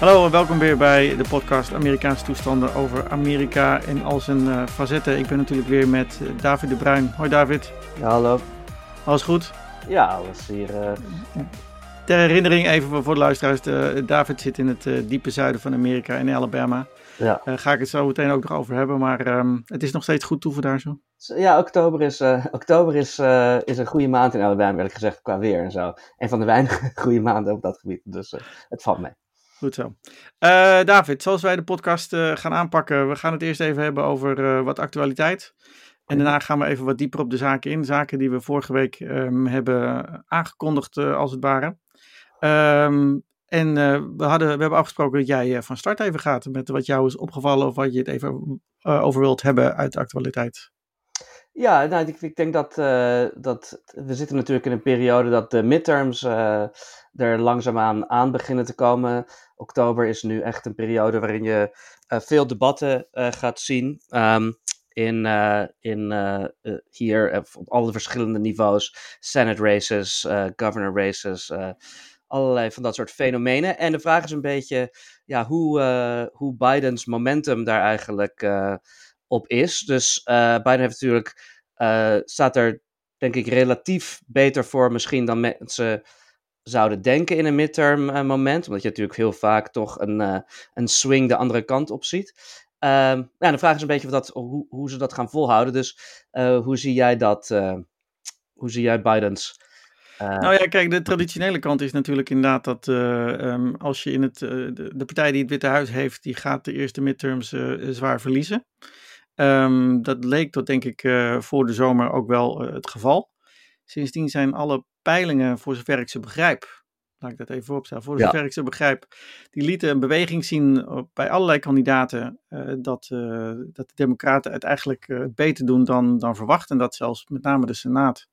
Hallo en welkom weer bij de podcast Amerikaanse toestanden over Amerika en al zijn uh, facetten. Ik ben natuurlijk weer met uh, David de Bruin. Hoi David. Ja, hallo. Alles goed? Ja, alles hier. Uh... Ter herinnering even voor de luisteraars. David zit in het diepe zuiden van Amerika, in Alabama. Ja. ga ik het zo meteen ook nog over hebben, maar um, het is nog steeds goed toeven daar zo. Ja, oktober is, oktober is, is een goede maand in Alabama, eerlijk gezegd, qua weer en zo. Een van de weinige goede maanden op dat gebied, dus het valt mee. Goed zo. Uh, David, zoals wij de podcast uh, gaan aanpakken, we gaan het eerst even hebben over uh, wat actualiteit. En daarna gaan we even wat dieper op de zaken in. Zaken die we vorige week um, hebben aangekondigd, als het ware. Um, en we, hadden, we hebben afgesproken dat jij van start even gaat met wat jou is opgevallen of wat je het even over wilt hebben uit de actualiteit. Ja, nou, ik, ik denk dat, uh, dat we zitten natuurlijk in een periode dat de midterms uh, er langzaamaan aan beginnen te komen. Oktober is nu echt een periode waarin je uh, veel debatten gaat zien. Um, in, in hier op alle verschillende niveaus. Senate races, governor races, allerlei van dat soort fenomenen. En de vraag is een beetje ja, hoe, hoe Bidens momentum daar eigenlijk op is. Dus uh, Biden heeft natuurlijk, uh, staat er denk ik relatief beter voor misschien dan mensen zouden denken in een midterm uh, moment. Omdat je natuurlijk heel vaak toch een, een swing de andere kant op ziet. Ehm, ja, de vraag is een beetje dat, hoe, hoe ze dat gaan volhouden. Dus hoe zie jij dat? hoe zie jij Bidens? nou ja, kijk, de traditionele kant is natuurlijk inderdaad dat um, als je in het, de, partij die het Witte Huis heeft, die gaat de eerste midterms zwaar verliezen. Um, dat leek tot denk ik voor de zomer ook wel het geval. Sindsdien zijn alle peilingen, voor zover ik ze begrijp, laat ik dat even vooropstellen, voor zover ja. ik ze begrijp, die lieten een beweging zien bij allerlei kandidaten uh, dat, dat de democraten het eigenlijk beter doen dan, dan verwacht. En dat zelfs met name de Senaat,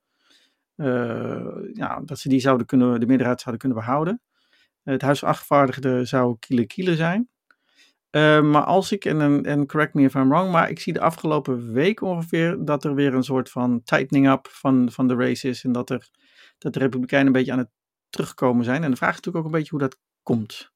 ja, dat ze die zouden kunnen, de meerderheid zouden kunnen behouden. Het Huis van Afgevaardigden zou kiele kiele zijn. Maar als ik, en, en correct me if I'm wrong, maar ik zie de afgelopen week ongeveer dat er weer een soort van tightening up van, van de race is. En dat, er, dat de Republikeinen een beetje aan het terugkomen zijn. En de vraag is natuurlijk ook een beetje hoe dat komt.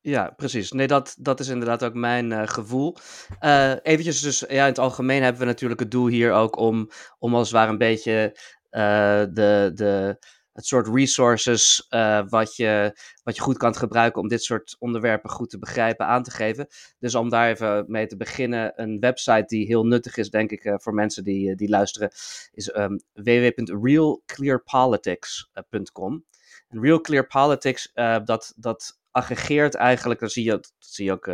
Ja, precies. Nee, dat, dat is inderdaad ook mijn uh, gevoel. Uh, eventjes dus, ja, in het algemeen hebben we natuurlijk het doel hier ook om, om als het ware een beetje de, de, het soort resources uh, wat, je, wat je goed kan gebruiken om dit soort onderwerpen goed te begrijpen aan te geven. Dus om daar even mee te beginnen, een website die heel nuttig is, denk ik, uh, voor mensen die, die luisteren, is um, www.realclearpolitics.com. En Real Clear Politics, dat, dat aggregeert eigenlijk, dan zie je, dat zie je ook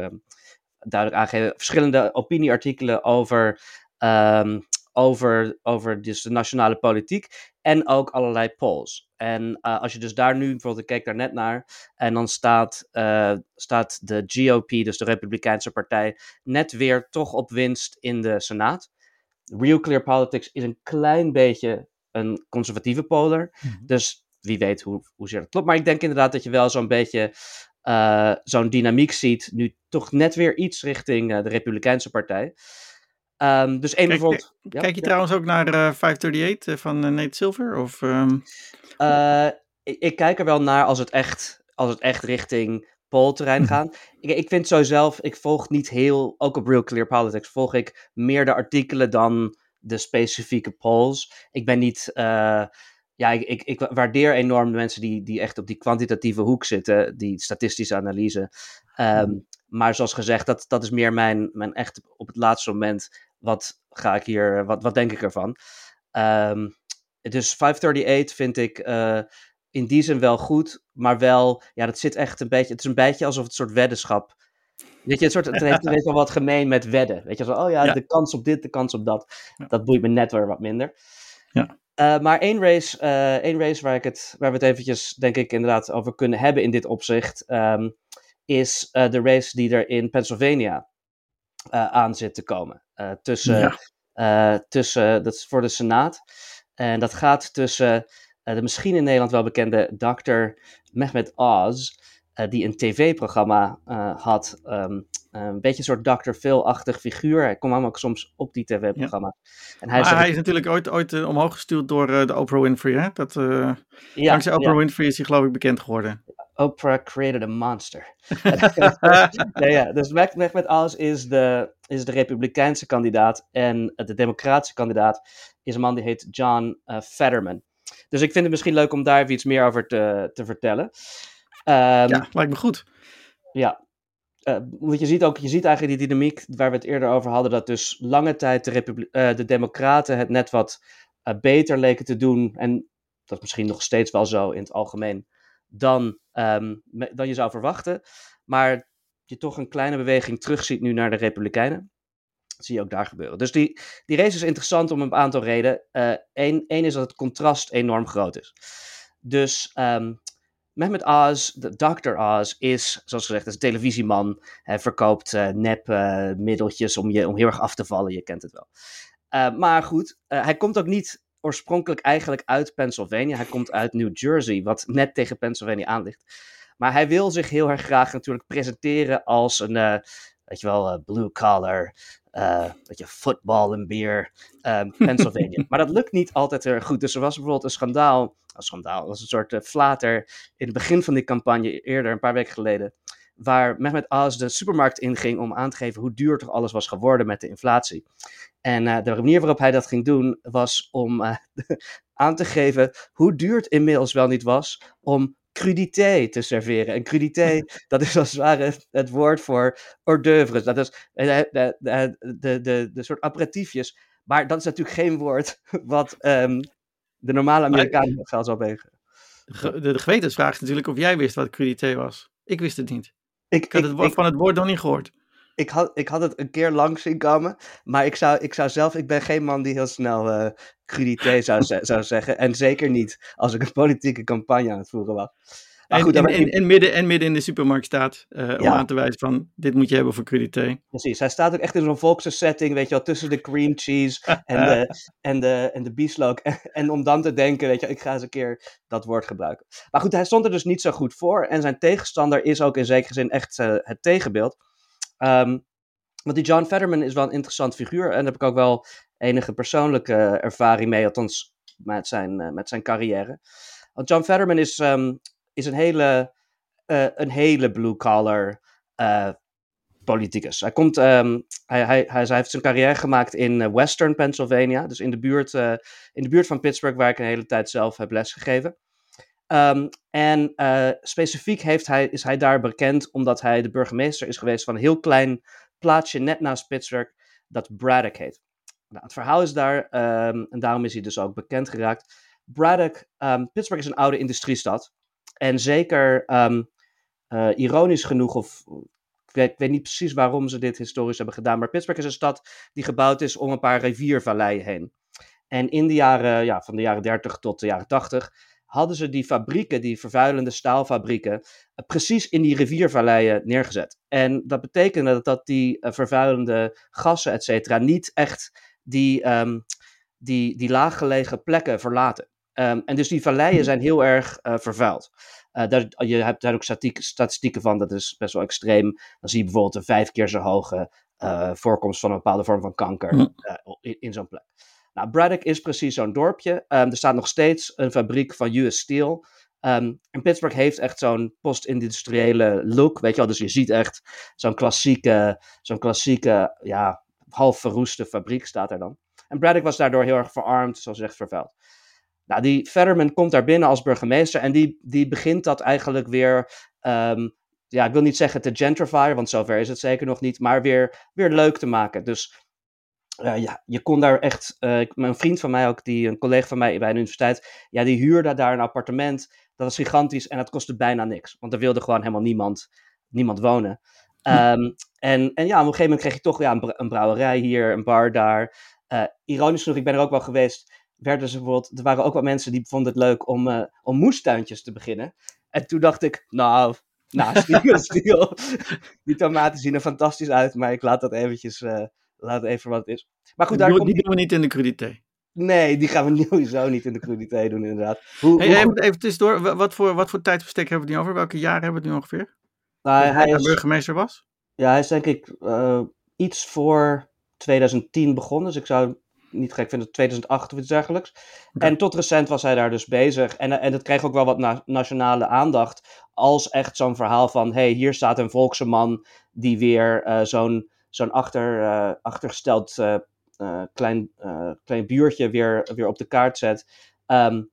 duidelijk aangeven, verschillende opinieartikelen over um, over, over dus de nationale politiek en ook allerlei polls. En uh, als je dus daar nu, bijvoorbeeld, ik keek daar net naar, en dan staat, uh, staat de GOP, dus de Republikeinse partij, net weer toch op winst in de Senaat. Real Clear Politics is een klein beetje een conservatieve poller, mm -hmm. dus wie weet hoe, hoezeer dat klopt. Maar ik denk inderdaad dat je wel zo'n beetje uh, zo'n dynamiek ziet, nu toch net weer iets richting de Republikeinse partij. Um, dus één kijk, bijvoorbeeld. Kijk, kijk je ja. trouwens ook naar uh, 538 van uh, Nate Silver? Of, um... uh, ik, ik, kijk er wel naar als het echt, als het echt richting polterrein gaat. ik, ik vind zo zelf, ik volg niet heel, ook op Real Clear Politics, volg ik meer de artikelen dan de specifieke polls. Ik ben niet. Ja, ik, ik, ik, waardeer enorm de mensen die, die echt op die kwantitatieve hoek zitten, die statistische analyse. Um, maar zoals gezegd, dat, dat is meer mijn, mijn echt op het laatste moment wat ga ik hier, wat, wat denk ik ervan? Um, dus 538 vind ik uh, in die zin wel goed, maar wel, ja, dat zit echt een beetje, het is een beetje alsof het een soort weddenschap. Weet je, het, soort, het heeft, wel wat gemeen met wedden. Weet je, zo, oh ja, ja, de kans op dit, de kans op dat. Ja. Dat boeit me net weer wat minder. Ja. Uh, maar één race, uh, één race waar, ik het, waar we het eventjes, denk ik, inderdaad over kunnen hebben in dit opzicht, um, is uh, de race die er in Pennsylvania aan zit te komen. tussen, ja. tussen, dat is voor de Senaat. En dat gaat tussen de misschien in Nederland wel bekende Dr. Mehmet Oz, die een tv-programma had. Um, een beetje een soort Dr. Phil-achtig figuur. Hij kwam ook soms op die tv-programma. Ja. hij, is, hij is natuurlijk ooit, ooit uh, omhoog gestuurd door uh, de Oprah Winfrey. Hè? Dat, ja, dankzij Oprah ja. Winfrey is hij geloof ik bekend geworden. Oprah created a monster. nee, ja, dus Mehmet Oz is de, is de republikeinse kandidaat en de democratische kandidaat is een man die heet John uh, Fetterman. Dus ik vind het misschien leuk om daar even iets meer over te, te vertellen. Um, ja, lijkt me goed. Ja, uh, want je ziet ook, je ziet eigenlijk die dynamiek waar we het eerder over hadden, dat dus lange tijd de, uh, de Democraten het net wat beter leken te doen, en dat is misschien nog steeds wel zo in het algemeen, dan, um, dan je zou verwachten. Maar je toch een kleine beweging terugziet nu naar de Republikeinen. Dat zie je ook daar gebeuren. Dus die, die race is interessant om een aantal redenen. Eén is dat het contrast enorm groot is. Dus um, Mehmet Oz, de Dr. Oz, is, zoals gezegd, een televisieman. Hij verkoopt uh, nep uh, middeltjes om, je, om heel erg af te vallen, je kent het wel. Uh, maar goed, hij komt ook niet oorspronkelijk eigenlijk uit Pennsylvania. Hij komt uit New Jersey, wat net tegen Pennsylvania aan ligt. Maar hij wil zich heel erg graag natuurlijk presenteren als een, weet je wel, blue collar, uh, je, football en beer, um, Pennsylvania. maar dat lukt niet altijd erg goed. Dus er was bijvoorbeeld een schandaal een schandaal. was een soort uh, flater in het begin van die campagne, eerder, een paar weken geleden. Waar Mehmet Oz de supermarkt inging om aan te geven hoe duur toch alles was geworden met de inflatie. En uh, de manier waarop hij dat ging doen was om uh, aan te geven hoe duur het inmiddels wel niet was om crudité te serveren. En crudité, dat is als het ware het woord voor hors d'oeuvres. Dat is de, de, de, de, de soort aperitiefjes. Maar dat is natuurlijk geen woord wat um, de normale Amerikaan gaat zo wegen. De, de, gewetensvraag is natuurlijk of jij wist wat crudité was. Ik wist het niet. Ik, ik had het ik, van het woord nog niet gehoord. Ik had, ik had het een keer langs zien komen, maar ik zou, ik zou zelf, ik ben geen man die heel snel uh, crudité zou, zou zeggen. En zeker niet als ik een politieke campagne aan het voeren was. En, goed, en, midden, en midden in de supermarkt staat uh, om aan te wijzen van dit moet je hebben voor crudité. Precies, hij staat ook echt in zo'n volkse setting, weet je wel, tussen de cream cheese en de, en de, en de bieslook. En, en, om dan te denken, weet je, ik ga eens een keer dat woord gebruiken. Maar goed, hij stond er dus niet zo goed voor en zijn tegenstander is ook in zekere zin echt uh, het tegenbeeld. Um, want die John Fetterman is wel een interessant figuur en daar heb ik ook wel enige persoonlijke ervaring mee, althans met zijn, uh, met zijn carrière. Want John Fetterman is um, is een hele, uh, een hele blue-collar uh, politicus. Hij, komt, um, hij, hij, hij, heeft zijn carrière gemaakt in eh, Western Pennsylvania, dus in de, buurt, in de buurt van Pittsburgh, waar ik een hele tijd zelf heb lesgegeven. Um, en specifiek heeft hij, is hij daar bekend omdat hij de burgemeester is geweest van een heel klein plaatsje net naast Pittsburgh, dat Braddock heet. Nou, het verhaal is daar, um, en daarom is hij dus ook bekend geraakt. Braddock, Pittsburgh is een oude industriestad. En zeker um, uh, ironisch genoeg, of ik weet, niet precies waarom ze dit historisch hebben gedaan, maar Pittsburgh is een stad die gebouwd is om een paar riviervalleien heen. En in de jaren, ja, van de jaren 30 tot de jaren 80 hadden ze die fabrieken, die vervuilende staalfabrieken, uh, precies in die riviervalleien neergezet. En dat betekende dat, die uh, vervuilende gassen, et cetera, niet echt die, um, die, die laaggelegen plekken verlaten. Um, en dus die valleien zijn heel erg uh, vervuild. Uh, daar, je hebt daar ook statistieken van, dat is best wel extreem. Dan zie je bijvoorbeeld een vijf keer zo hoge uh, voorkomst van een bepaalde vorm van kanker hmm. in, in zo'n plek. Nou, Braddock is precies zo'n dorpje. Um, er staat nog steeds een fabriek van US Steel. Um, en Pittsburgh heeft echt zo'n post-industriële look, weet je wel. Dus je ziet echt zo'n klassieke, zo'n klassieke, ja, half verroeste fabriek staat er dan. En Braddock was daardoor heel erg verarmd, zoals gezegd, vervuild. Nou, die Fetterman komt daar binnen als burgemeester en die, die begint dat eigenlijk weer, um, ja, ik wil niet zeggen te gentrify, want zover is het zeker nog niet, maar weer, weer leuk te maken. Dus uh, ja, je kon daar echt, uh, een vriend van mij ook, die, een collega van mij bij de universiteit, ja, die huurde daar een appartement. Dat was gigantisch en dat kostte bijna niks, want er wilde gewoon helemaal niemand, niemand wonen. Um, en, en ja, op een gegeven moment kreeg je toch ja, een, een brouwerij hier, een bar daar. Uh, ironisch genoeg, ik ben er ook wel geweest werden ze bijvoorbeeld, er waren ook wel mensen die vonden het leuk om, uh, om moestuintjes te beginnen. En toen dacht ik, nou, nou, stiel, stiel. Die tomaten zien er fantastisch uit, maar ik laat dat eventjes, uh, laat even wat het is. Maar goed, daar die, komt... die doen we niet in de crudité. Nee, die gaan we sowieso niet in de crudité doen, inderdaad. Hoe, hey, hoe... Even, even tussendoor, wat voor, wat voor tijdsbestek hebben we het nu over? Welke jaren hebben we het nu ongeveer? Nou, hij, hij is, burgemeester was? Ja, hij is denk ik uh, iets voor 2010 begonnen, dus ik zou niet gek vind, 2008 of iets dergelijks. En tot recent was hij daar dus bezig. En, en dat kreeg ook wel wat nationale aandacht. Als echt zo'n verhaal van: hey, hier staat een volkse man die weer uh, zo'n zo'n achter, uh, achtergesteld uh, klein, klein buurtje weer, weer op de kaart zet. Um,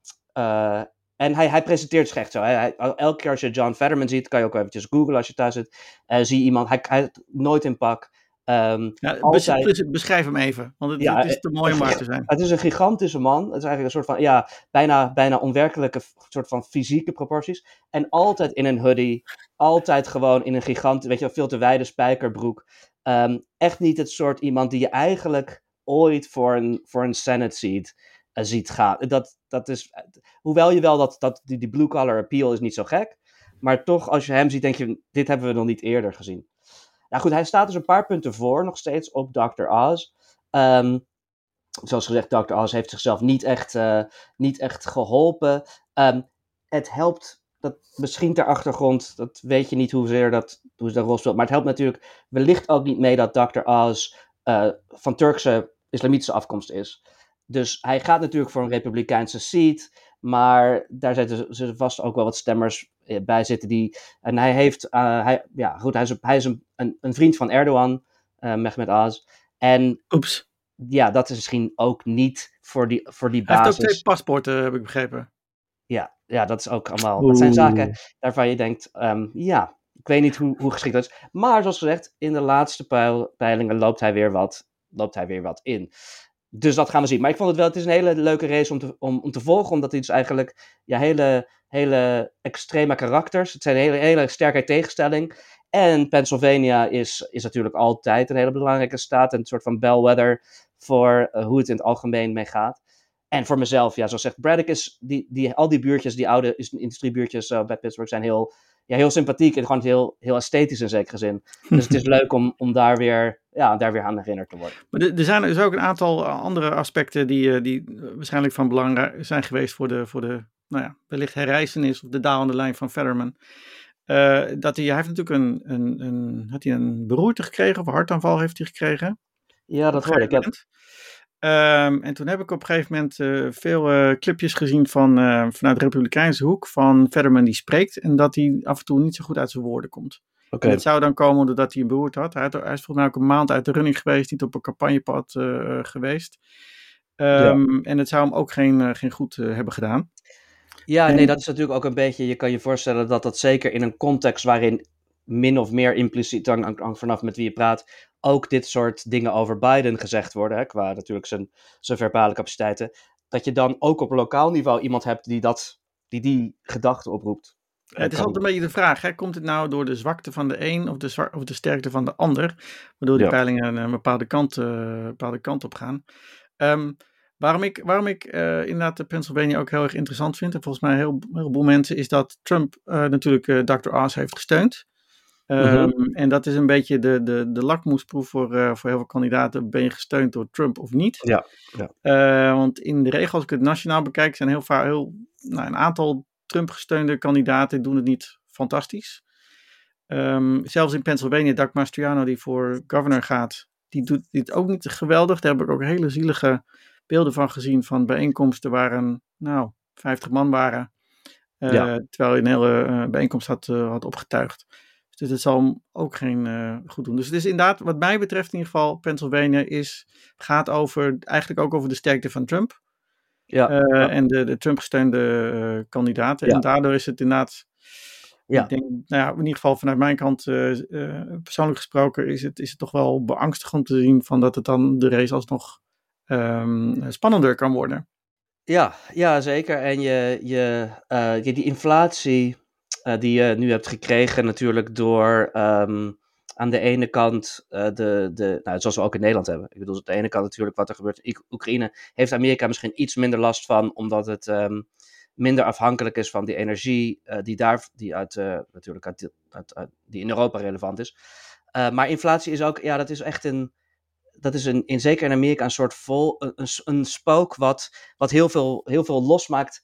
en hij, hij presenteert zich echt zo. Hij, elke keer als je John Fetterman ziet, kan je ook eventjes googlen als je thuis zit. zie iemand, hij, hij nooit in pak. Um, ja, altijd... Beschrijf hem even, want het, ja, het is te mooi om waar te zijn. Het is een gigantische man. Het is eigenlijk een soort van, ja, bijna, bijna onwerkelijke soort van fysieke proporties. En altijd in een hoodie, altijd gewoon in een gigant, weet je, veel te wijde spijkerbroek. Um, echt niet het soort iemand die je eigenlijk ooit voor een, voor een Senate seat uh, ziet gaan. Dat, dat is, hoewel je wel dat, dat die, die blue collar appeal is niet zo gek. Maar toch, als je hem ziet, denk je, dit hebben we nog niet eerder gezien. Nou goed, hij staat dus een paar punten voor nog steeds op Dr. Oz. Um, zoals gezegd, Dr. Oz heeft zichzelf niet echt, uh, niet echt geholpen. Um, het helpt, dat, misschien ter achtergrond, dat weet je niet hoezeer dat, hoe ze dat rol speelt. Maar het helpt natuurlijk wellicht ook niet mee dat Dr. Oz uh, van Turkse islamitische afkomst is. Dus hij gaat natuurlijk voor een republikeinse seat. Maar daar zitten vast ook wel wat stemmers eh, bij zitten. Die, en hij heeft, uh, hij, ja, goed, hij is, hij is een, een, een vriend van Erdogan, uh, Mehmet Az. En Oeps. ja, dat is misschien ook niet voor die, voor die basis. Hij heeft ook twee paspoorten, heb ik begrepen. Ja, ja dat is ook allemaal. Dat zijn zaken waarvan je denkt, um, ja, ik weet niet hoe, hoe geschikt dat is. Maar zoals gezegd, in de laatste peil, peilingen loopt hij weer wat, loopt hij weer wat in. Dus dat gaan we zien. Maar ik vond het wel, het is een hele leuke race om te, om, om te volgen, omdat hij dus eigenlijk ja, hele, hele extreme karakters. Het zijn hele, hele sterke tegenstelling. En Pennsylvania is, is natuurlijk altijd een hele belangrijke staat. Een soort van bellwether voor uh, hoe het in het algemeen mee gaat. En voor mezelf, ja, zoals zegt Braddock, is die, die, al die buurtjes, die oude industriebuurtjes uh, bij Pittsburgh, zijn heel, ja, heel sympathiek en gewoon heel, heel esthetisch in zekere zin. Dus het is leuk om, om daar, weer, ja, daar weer aan herinnerd te worden. Maar er zijn dus ook een aantal andere aspecten die, eh, die waarschijnlijk van belang zijn geweest voor de, voor de nou ja, wellicht herreizenis of de dalende lijn van Fetterman. Uh, dat hij, hij heeft natuurlijk een, een, een, had hij een beroerte gekregen of een hartaanval heeft hij gekregen. Ja, dat hoorde ik. Heb... Um, en toen heb ik op een gegeven moment uh, veel uh, clipjes gezien van, uh, vanuit de Republikeinse hoek van Fetterman die spreekt en dat hij af en toe niet zo goed uit zijn woorden komt. Okay. Het zou dan komen doordat hij een beroerte had. Hij, had, hij is volgens mij ook een maand uit de running geweest, niet op een campagnepad geweest. Um, ja. En het zou hem ook geen, geen goed hebben gedaan. Ja, nee, dat is natuurlijk ook een beetje, je kan je voorstellen dat dat zeker in een context waarin min of meer impliciet, hangt vanaf met wie je praat, ook dit soort dingen over Biden gezegd worden, hè, qua natuurlijk zijn, zijn verbale capaciteiten, dat je dan ook op lokaal niveau iemand hebt die dat, die, die gedachten oproept. het is altijd een beetje de vraag, hè? komt het nou door de zwakte van de een of de, of de sterkte van de ander, waardoor die ja. peilingen een bepaalde kant, uh, bepaalde kant op gaan. Um, Waarom ik, waarom ik uh, inderdaad de Pennsylvania ook heel erg interessant vind, en volgens mij heel, heel heleboel mensen, is dat Trump uh, natuurlijk Dr. Oz heeft gesteund. Um, mm-hmm. En dat is een beetje de, de, de lakmoesproef voor, voor heel veel kandidaten. Ben je gesteund door Trump of niet? Ja, ja. want in de regel, als ik het nationaal bekijk, zijn heel vaak heel, nou, een aantal Trump gesteunde kandidaten doen het niet fantastisch. Um, zelfs in Pennsylvania, Doug Mastriano, die voor governor gaat, die doet dit ook niet geweldig. Daar heb ik ook hele zielige beelden van gezien van bijeenkomsten waar een, nou, 50 man waren. Ja. Terwijl je een hele bijeenkomst had, had opgetuigd. Dus het zal hem ook geen goed doen. Dus het is inderdaad, wat mij betreft in ieder geval, Pennsylvania is, gaat over, eigenlijk ook over de sterkte van Trump. Ja, ja. En de, de Trump-gesteunde kandidaten. Ja. En daardoor is het inderdaad ja. Ik denk, nou ja, in ieder geval vanuit mijn kant, uh, uh, persoonlijk gesproken, is het, is het toch wel beangstigend om te zien van dat het dan de race alsnog um, spannender kan worden. Ja, ja zeker. En je, je, uh, die inflatie uh, die je nu hebt gekregen natuurlijk door um, aan de ene kant uh, de, de nou, zoals we ook in Nederland hebben. Ik bedoel, aan de ene kant natuurlijk wat er gebeurt in Oekraïne, heeft Amerika misschien iets minder last van, omdat het um, minder afhankelijk is van die energie die daar, die uit, natuurlijk uit, uit, die in Europa relevant is. maar inflatie is ook, ja, dat is echt een, dat is een, in, zeker in Amerika een soort vol, een, een spook wat, wat heel, veel, heel veel losmaakt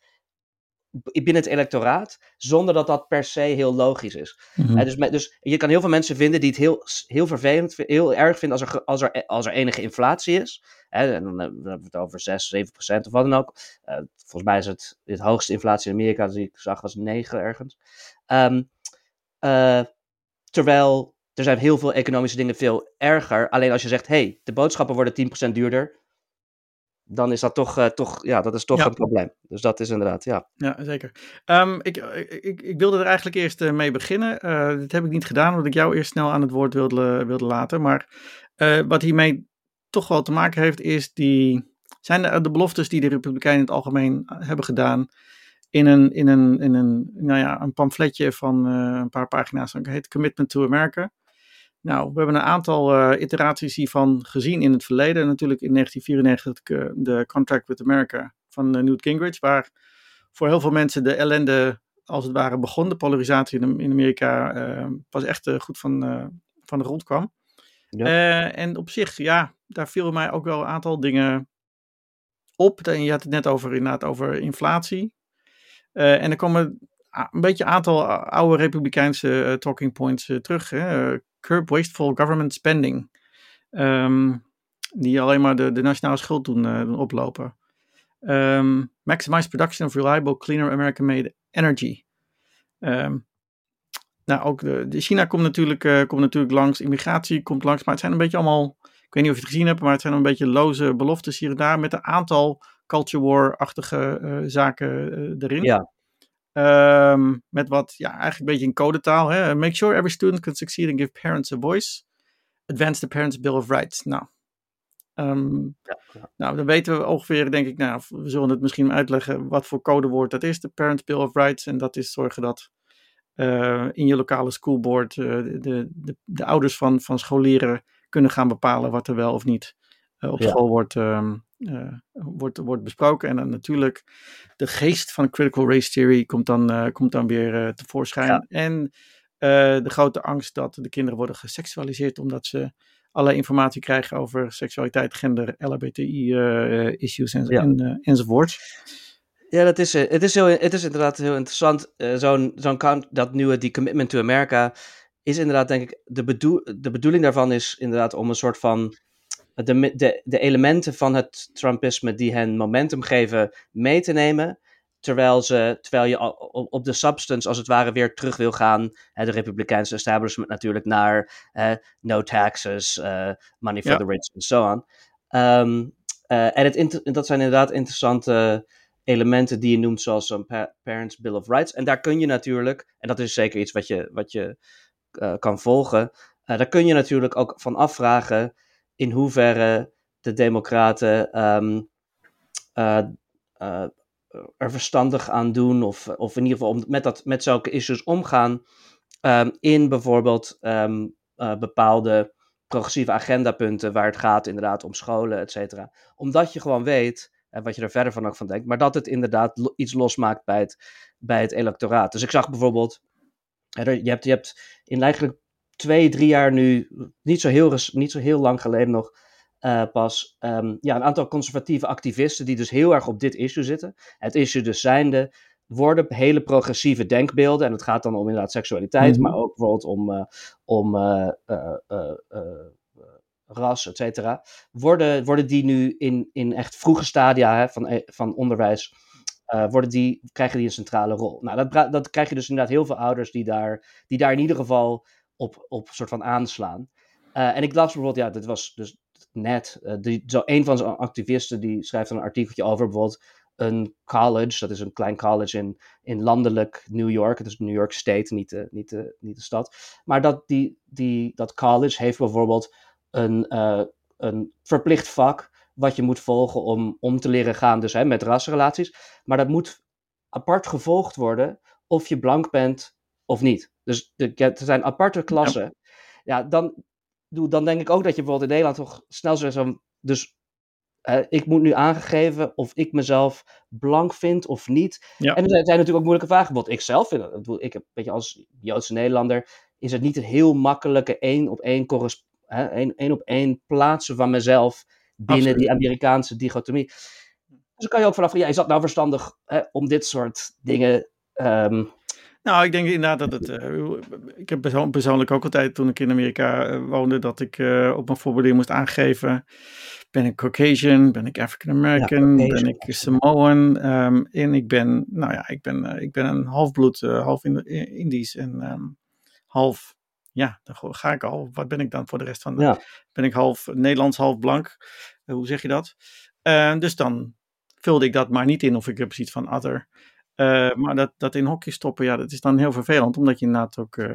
binnen het electoraat, zonder dat dat per se heel logisch is. Mhm. dus, dus, je kan heel veel mensen vinden die het heel, heel vervelend, heel erg vinden als er, als er, als er enige inflatie is. en dan hebben we het over 6, 7 procent of wat dan ook. Uh, volgens mij is het, het hoogste inflatie in Amerika, die ik zag, was 9 ergens. Um, uh, terwijl er zijn heel veel economische dingen veel erger. Alleen als je zegt, hey, de boodschappen worden 10% duurder dan is dat toch, uh, toch, ja, dat is toch ja. een probleem. Dus dat is inderdaad, ja. Ja, zeker. Um, ik, ik, ik wilde er eigenlijk eerst uh, mee beginnen. Uh, dat heb ik niet gedaan, omdat ik jou eerst snel aan het woord wilde, wilde laten. Maar wat hiermee toch wel te maken heeft, is die, zijn de, de beloftes die de Republikeinen in het algemeen hebben gedaan. In een, in een, in een, nou ja, een pamfletje van een paar pagina's, dat heet Commitment to America. Nou, we hebben een aantal uh, iteraties hiervan gezien in het verleden. Natuurlijk in 1994 de Contract with America van uh, Newt Gingrich, waar voor heel veel mensen de ellende als het ware begon. De polarisatie in, in Amerika uh, pas echt goed van, van de grond kwam. Ja. en op zich, ja, daar vielen mij ook wel een aantal dingen op. Je had het net over, inderdaad over inflatie. en er komen een beetje aantal oude republikeinse talking points terug. Hè? curb wasteful government spending. Um, die alleen maar de, de nationale schuld doen, doen oplopen. Um, maximize production of reliable, cleaner American-made energy. Um, nou, ook de, China komt natuurlijk, komt natuurlijk langs, immigratie komt langs, maar het zijn een beetje allemaal, ik weet niet of je het gezien hebt, maar het zijn een beetje loze beloftes hier en daar met een aantal culture war-achtige zaken erin. Ja. Um, met wat, ja, eigenlijk een beetje in codetaal. Hè? Make sure every student can succeed and give parents a voice. Advance the Parents' Bill of Rights. Nou, um, ja, ja. nou, dan weten we ongeveer, denk ik, nou, we zullen het misschien uitleggen wat voor codewoord dat is. De Parents' Bill of Rights. En dat is zorgen dat uh, in je lokale schoolboard uh, de, de, de, ouders van, van scholieren kunnen gaan bepalen wat er wel of niet uh, op school wordt, um, uh, wordt, wordt besproken. En dan natuurlijk de geest van critical race theory komt dan, uh, komt dan weer uh, tevoorschijn. Ja. En de grote angst dat de kinderen worden geseksualiseerd omdat ze allerlei informatie krijgen over seksualiteit, gender, LHBTI-issues en, ja. en, enzovoorts. Ja, dat is, het, is heel, het is inderdaad heel interessant. Zo'n zo'n dat nieuwe die Commitment to America is inderdaad, denk ik, de, bedoel, de bedoeling daarvan is inderdaad om een soort van de, de, de elementen van het Trumpisme die hen momentum geven mee te nemen. Terwijl, ze, terwijl je op de substance als het ware weer terug wil gaan. Hè, de Republikeinse establishment natuurlijk naar uh, no taxes, uh, money for ja. the rich en. Um, uh, en het, dat zijn inderdaad interessante elementen die je noemt zoals pa Parents Bill of Rights. En daar kun je natuurlijk, en dat is zeker iets wat je, wat je kan volgen. daar kun je natuurlijk ook van afvragen in hoeverre de Democraten um, uh, uh, er verstandig aan doen, of, of in ieder geval om, met, dat, met zulke issues omgaan, um, in bijvoorbeeld um, uh, bepaalde progressieve agendapunten waar het gaat inderdaad om scholen, et cetera. Omdat je gewoon weet, en wat je er verder van ook van denkt, maar dat het inderdaad iets losmaakt bij het, bij het electoraat. Dus ik zag bijvoorbeeld, je hebt, je hebt in eigenlijk twee, drie jaar nu, niet zo heel, niet zo heel lang geleden nog, uh, pas um, ja, een aantal conservatieve activisten die dus heel erg op dit issue zitten. Het issue dus zijnde, worden hele progressieve denkbeelden, en het gaat dan om inderdaad seksualiteit, mm -hmm. maar ook bijvoorbeeld om, uh, om uh, ras, et cetera, worden, worden die nu in, in echt vroege stadia hè, van, van onderwijs uh, worden die, krijgen die een centrale rol. Nou, dat, dat krijg je dus inderdaad heel veel ouders die daar, die daar in ieder geval op, op soort van aanslaan. Uh, en ik las bijvoorbeeld, ja, dit was dus net, die, zo een van zijn activisten die schrijft een artikeltje over bijvoorbeeld een college, dat is een klein college in, in landelijk New York, het is New York State, niet de, niet de, niet de stad. Maar dat, die, die, dat college heeft bijvoorbeeld een, uh, een verplicht vak wat je moet volgen om, om te leren gaan dus, hè, met rassenrelaties. Maar dat moet apart gevolgd worden of je blank bent of niet. Dus de, er zijn aparte klassen. Ja, ja dan, dan denk ik ook dat je bijvoorbeeld in Nederland toch snel zo... Dus uh, ik moet nu aangegeven of ik mezelf blank vind of niet. Ja. En er zijn, zijn natuurlijk ook moeilijke vragen. Bijvoorbeeld ik zelf vind, ik heb, weet je, als Joodse Nederlander is het niet een heel makkelijke één op één één, één op één plaatsen van mezelf binnen Absoluut. die Amerikaanse dichotomie. Dus kan je ook vanaf, ja, is dat nou verstandig hè, om dit soort dingen um, nou, ik denk inderdaad dat het. Uh, ik heb persoonlijk ook altijd toen ik in Amerika uh, woonde, dat ik uh, op mijn voorbeeld moest aangeven. Ben ik Caucasian? Ben ik African American? Ja, ben ik Samoan? Um, en ik ben, nou ja, ik ben, ik ben een halfbloed, half Indisch en um, half. Ja, dan ga ik al. Wat ben ik dan voor de rest van de. Ja. Ben ik half Nederlands, half blank? hoe zeg je dat? dus dan vulde ik dat maar niet in of ik heb zoiets van other. Uh, maar dat, dat in hokjes stoppen, ja, dat is dan heel vervelend, omdat je inderdaad ook uh,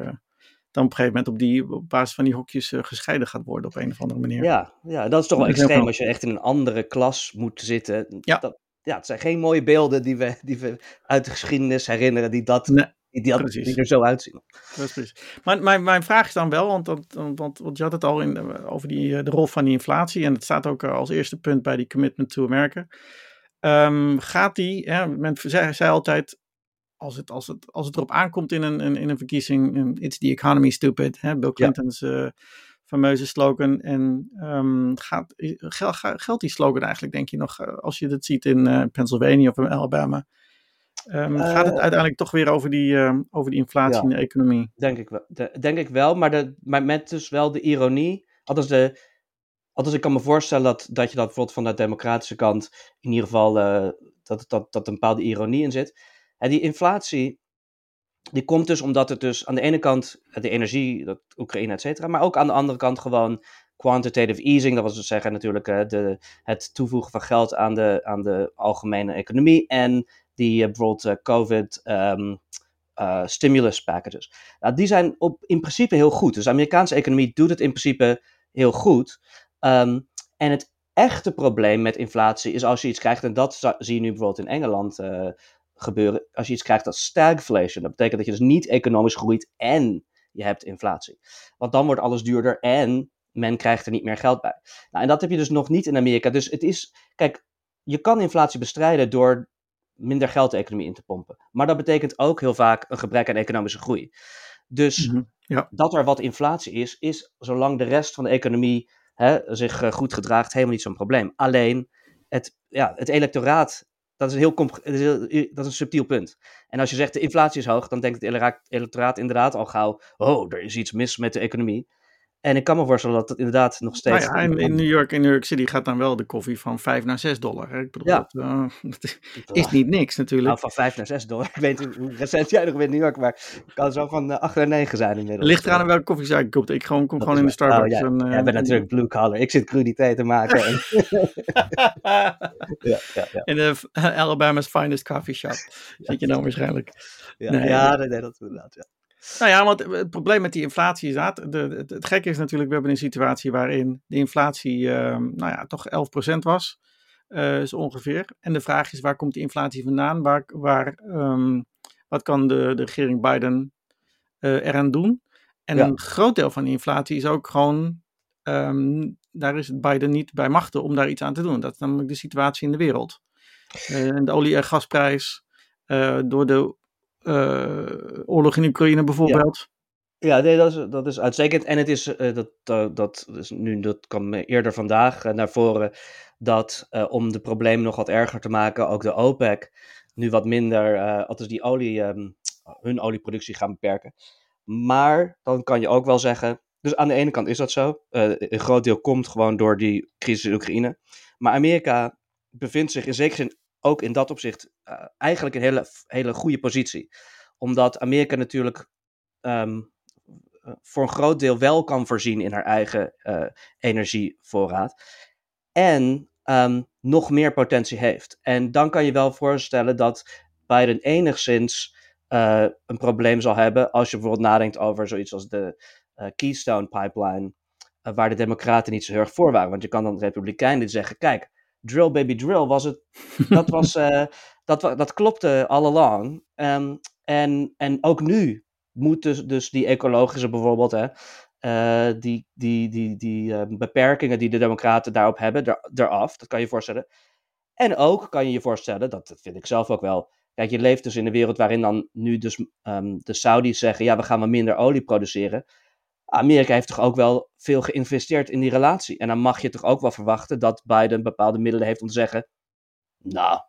dan op een gegeven moment op, die, op basis van die hokjes uh, gescheiden gaat worden op een of andere manier. Ja, ja dat is toch wel extreem als je echt in een andere klas moet zitten. Ja. Dat, ja, het zijn geen mooie beelden die we, die we uit de geschiedenis herinneren, die dat, nee, die, die, dat, die er zo uitzien. Precies. Maar mijn, mijn vraag is dan wel, want, want, want, want je had het al in, over die, de rol van die inflatie, en het staat ook als eerste punt bij die Commitment to America. Um, gaat die, hè, men zei, zei, altijd, als het, als, het, als het erop aankomt in een, in, in een verkiezing, it's the economy stupid, hè, Bill Clinton's ja. uh, fameuze slogan. En um, gaat, gel, geldt die slogan eigenlijk, denk je nog, eh, als je dat ziet in uh, Pennsylvania of in Alabama? Um, uh, gaat het uiteindelijk toch weer over die, over die inflatie ja, in de economie? Denk ik wel, de, denk ik wel maar, de, maar met dus wel de ironie, althans de, Althans, ik kan me voorstellen dat, dat je dat bijvoorbeeld van de democratische kant in ieder geval uh, dat, dat, dat een bepaalde ironie in zit. En die inflatie, die komt dus omdat het dus aan de ene kant de energie, dat Oekraïne, et cetera, maar ook aan de andere kant gewoon quantitative easing, dat was dus zeggen natuurlijk uh, de, het toevoegen van geld aan de, aan de algemene economie en die bijvoorbeeld COVID um, stimulus packages. Nou, die zijn op, in principe heel goed. Dus de Amerikaanse economie doet het in principe heel goed. Um, en het echte probleem met inflatie is als je iets krijgt, en dat zie je nu bijvoorbeeld in Engeland uh, gebeuren, als je iets krijgt als stagflation. Dat betekent dat je dus niet economisch groeit en je hebt inflatie. Want dan wordt alles duurder en men krijgt er niet meer geld bij. Nou, en dat heb je dus nog niet in Amerika. Dus het is, kijk, je kan inflatie bestrijden door minder geld de economie in te pompen. Maar dat betekent ook heel vaak een gebrek aan economische groei. Dus mm -hmm, ja. dat er wat inflatie is, is zolang de rest van de economie hè, zich uh, goed gedraagt, helemaal niet zo'n probleem. Alleen het, ja, het electoraat, dat is, een heel, dat is een subtiel punt. En als je zegt de inflatie is hoog, dan denkt het electoraat inderdaad al gauw, oh, er is iets mis met de economie. En ik kan me voorstellen dat het inderdaad nog steeds. Nou ja, in, in, New York, in New York City gaat dan wel de koffie van 5 naar 6 dollar. Hè? Ik bedoel, ja. dat, uh, dat, is niet niks natuurlijk. Nou, van 5 naar 6 dollar. Ik weet niet hoe recent jij nog bent in New York, maar het kan zo van uh, 8 naar 9 zijn inmiddels. Ligt eraan welke koffie ik koop. Ik gewoon, kom dat gewoon in de Starbucks. Oh, ja. en, uh, jij bent natuurlijk blue collar. Ik zit crudité te maken. en... ja, ja, ja. In de Alabama's finest coffee shop zit je nou waarschijnlijk. Ja, nee, nee, nee, dat inderdaad, ja. Nou ja, want het probleem met die inflatie is dat. De, het, het gekke is natuurlijk, we hebben een situatie waarin de inflatie, uh, nou ja, toch 11% was. Uh, zo ongeveer. En de vraag is, waar komt die inflatie vandaan? Waar, waar, um, wat kan de, de regering Biden uh, eraan doen? En ja. een groot deel van die inflatie is ook gewoon, um, daar is het Biden niet bij machten om daar iets aan te doen. Dat is namelijk de situatie in de wereld. Uh, de olie- en gasprijs, door de oorlog in Oekraïne bijvoorbeeld. Ja, nee, dat, is, dat is uitstekend. En het is, uh, dat, dat is nu, dat kwam eerder vandaag naar voren, dat om de problemen nog wat erger te maken, ook de OPEC nu wat minder, althans die olie, um, hun olieproductie gaan beperken. Maar dan kan je ook wel zeggen, dus aan de ene kant is dat zo. een groot deel komt gewoon door die crisis in Oekraïne. Maar Amerika bevindt zich in zekere zin ook in dat opzicht uh, eigenlijk een hele, hele goede positie. Omdat Amerika natuurlijk um, voor een groot deel wel kan voorzien in haar eigen uh, energievoorraad. En um, nog meer potentie heeft. En dan kan je wel voorstellen dat Biden enigszins uh, een probleem zal hebben als je bijvoorbeeld nadenkt over zoiets als de Keystone Pipeline. waar de Democraten niet zo heel erg voor waren. Want je kan dan de Republikeinen zeggen: kijk, Drill Baby Drill was het. Dat, was, uh, dat, dat klopte all along. Um, en, en ook nu moet dus, dus die ecologische bijvoorbeeld, hè, uh, die, die, die, die uh, beperkingen die de Democraten daarop hebben, er, eraf. Dat kan je je voorstellen. En ook kan je je voorstellen, dat vind ik zelf ook wel. Kijk, je leeft dus in een wereld waarin dan nu dus um, de Saudis zeggen: ja, we gaan maar minder olie produceren. Amerika heeft toch ook wel veel geïnvesteerd in die relatie. En dan mag je toch ook wel verwachten dat Biden bepaalde middelen heeft om te zeggen: Nou.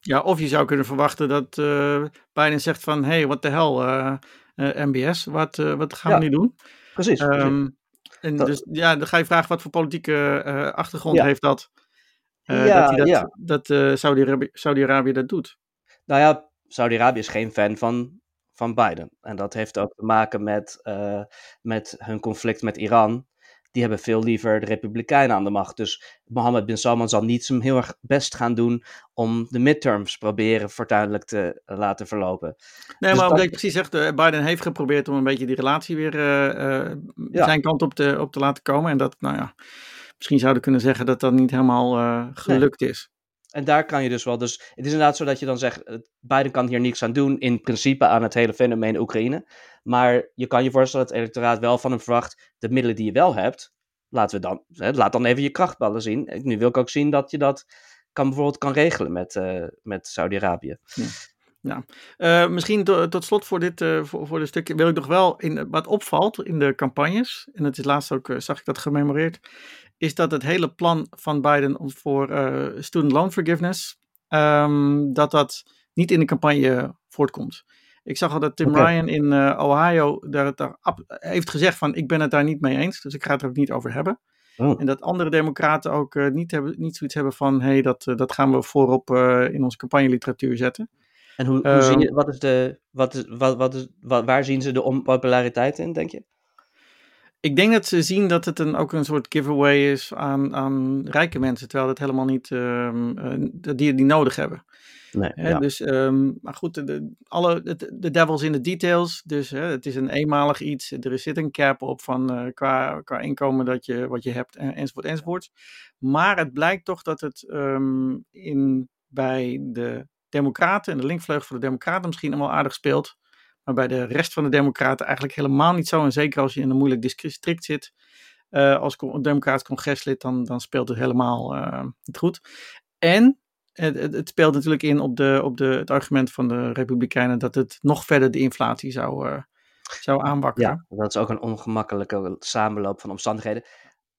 Ja, of je zou kunnen verwachten dat uh, Biden zegt van, hey, what the hell, uh, uh, MBS, wat, wat gaan ja, we nu doen? Precies. Um, en Dat- dus ja, dan ga je vragen wat voor politieke eh, achtergrond Ja. heeft dat. eh, Ja, dat dat, ja. dat eh, Saudi-Arabië Saudi-Arabië dat doet. Nou ja, Saudi-Arabië is geen fan van, van Biden. En dat heeft ook te maken met, eh, met hun conflict met Iran. Die hebben veel liever de Republikeinen aan de macht. Dus Mohammed bin Salman zal niet zijn heel erg best gaan doen om de midterms proberen fortuinlijk te laten verlopen. Nee, Dus maar dat- wat ik precies zegt, eh, Biden heeft geprobeerd om een beetje die relatie weer eh, Ja. zijn kant op te, op te laten komen. En dat, nou ja, misschien zouden kunnen zeggen dat dat niet helemaal gelukt is. En daar kan je dus wel. Dus het is inderdaad zo dat je dan zegt: eh, Biden kan hier niks aan doen. In principe aan het hele fenomeen Oekraïne. Maar je kan je voorstellen dat het electoraat wel van hem verwacht. De middelen die je wel hebt. Laten we dan, hè, laat dan even je krachtballen zien. En Nu wil ik ook zien dat je dat kan, bijvoorbeeld kan regelen met, eh, met Saudi-Arabië. Eh, misschien to- tot slot voor dit, eh, voor, voor dit stukje wil ik nog wel, in, wat opvalt in de campagnes, en het is laatst ook, eh, zag ik dat gememoreerd, is dat het hele plan van Biden om voor eh, student loan forgiveness, ehm, dat dat niet in de campagne voortkomt. Ik zag al dat Tim. Ryan in eh, Ohio daar, heeft gezegd van ik ben het daar niet mee eens, dus ik ga het er ook niet over hebben. Oh. En dat andere democraten ook eh, niet, hebben, niet zoiets hebben van hé, hey, dat, eh, dat gaan we voorop eh, in onze campagneliteratuur zetten. En hoe, hoe Ehm, zie je, wat is de, wat is, wat, wat is, wat, waar zien ze de onpopulariteit in, denk je? Ik denk dat ze zien dat het een, ook een soort giveaway is aan, aan rijke mensen, terwijl dat helemaal niet ehm, dat die niet nodig hebben. Nee, Hè? ja. Dus, ehm, maar goed, de- de, alle, de, de devil's in the details. Dus hè, het is een eenmalig iets. Er zit een cap op van eh, qua, qua inkomen dat je, wat je hebt en, enzovoort enzovoort. Maar het blijkt toch dat het ehm, in, bij de democraten en de linkvleugel van de democraten misschien wel aardig speelt. Maar bij de rest van de democraten eigenlijk helemaal niet zo. En zeker als je in een moeilijk district zit. eh, als democratisch congreslid, dan, dan speelt het helemaal eh, niet goed. En het, het, speelt natuurlijk in op, de, op de, het argument van de Republikeinen dat het nog verder de inflatie zou, eh, zou aanwakkeren. Ja, dat is ook een ongemakkelijke samenloop van omstandigheden.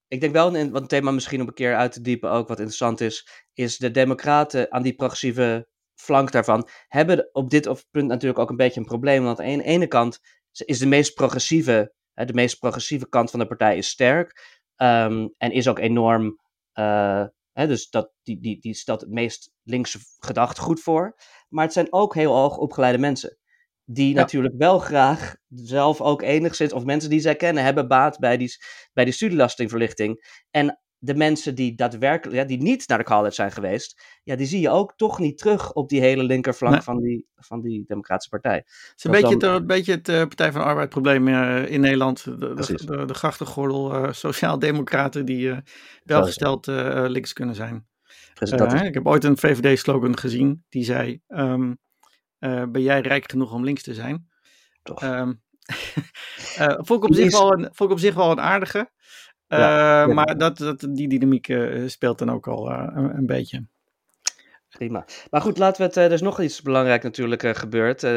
Ik denk wel, een- wat een thema misschien om een keer uit te diepen ook, wat interessant is, is de democraten aan die progressieve flank daarvan, hebben op dit of punt natuurlijk ook een beetje een probleem. Want aan de ene kant is de meest progressieve, hè, de meest progressieve kant van de partij is sterk ehm, en is ook enorm, eh, hè, dus dat, die, die, die stelt het meest linkse gedachtegoed voor. Maar het zijn ook heel hoog opgeleide mensen die Ja. natuurlijk wel graag zelf ook enigszins, of mensen die zij kennen, hebben baat bij die, bij die studielastingverlichting. En de mensen die daadwerkelijk, ja, die niet naar de college zijn geweest, ja, die zie je ook toch niet terug op die hele linkerflank Nee. van, die, van die Democratische Partij. Het is een beetje, dan- het, een beetje het eh, Partij van de Arbeid probleem eh, in Nederland. De, de, de, de grachtengordel eh sociaaldemocraten die welgesteld links kunnen zijn. Dat is, ik heb ooit een VVD-slogan gezien die zei: ehm, eh, Ben jij rijk genoeg om links te zijn? toch. Ehm eh, vond, ik op zich wel een, vond ik op zich wel een aardige. Eh, Ja, ja. Maar dat, dat, die dynamiek eh, speelt dan ook al eh, een, een beetje. Prima. Maar goed, laten we het. er is nog iets belangrijk natuurlijk gebeurd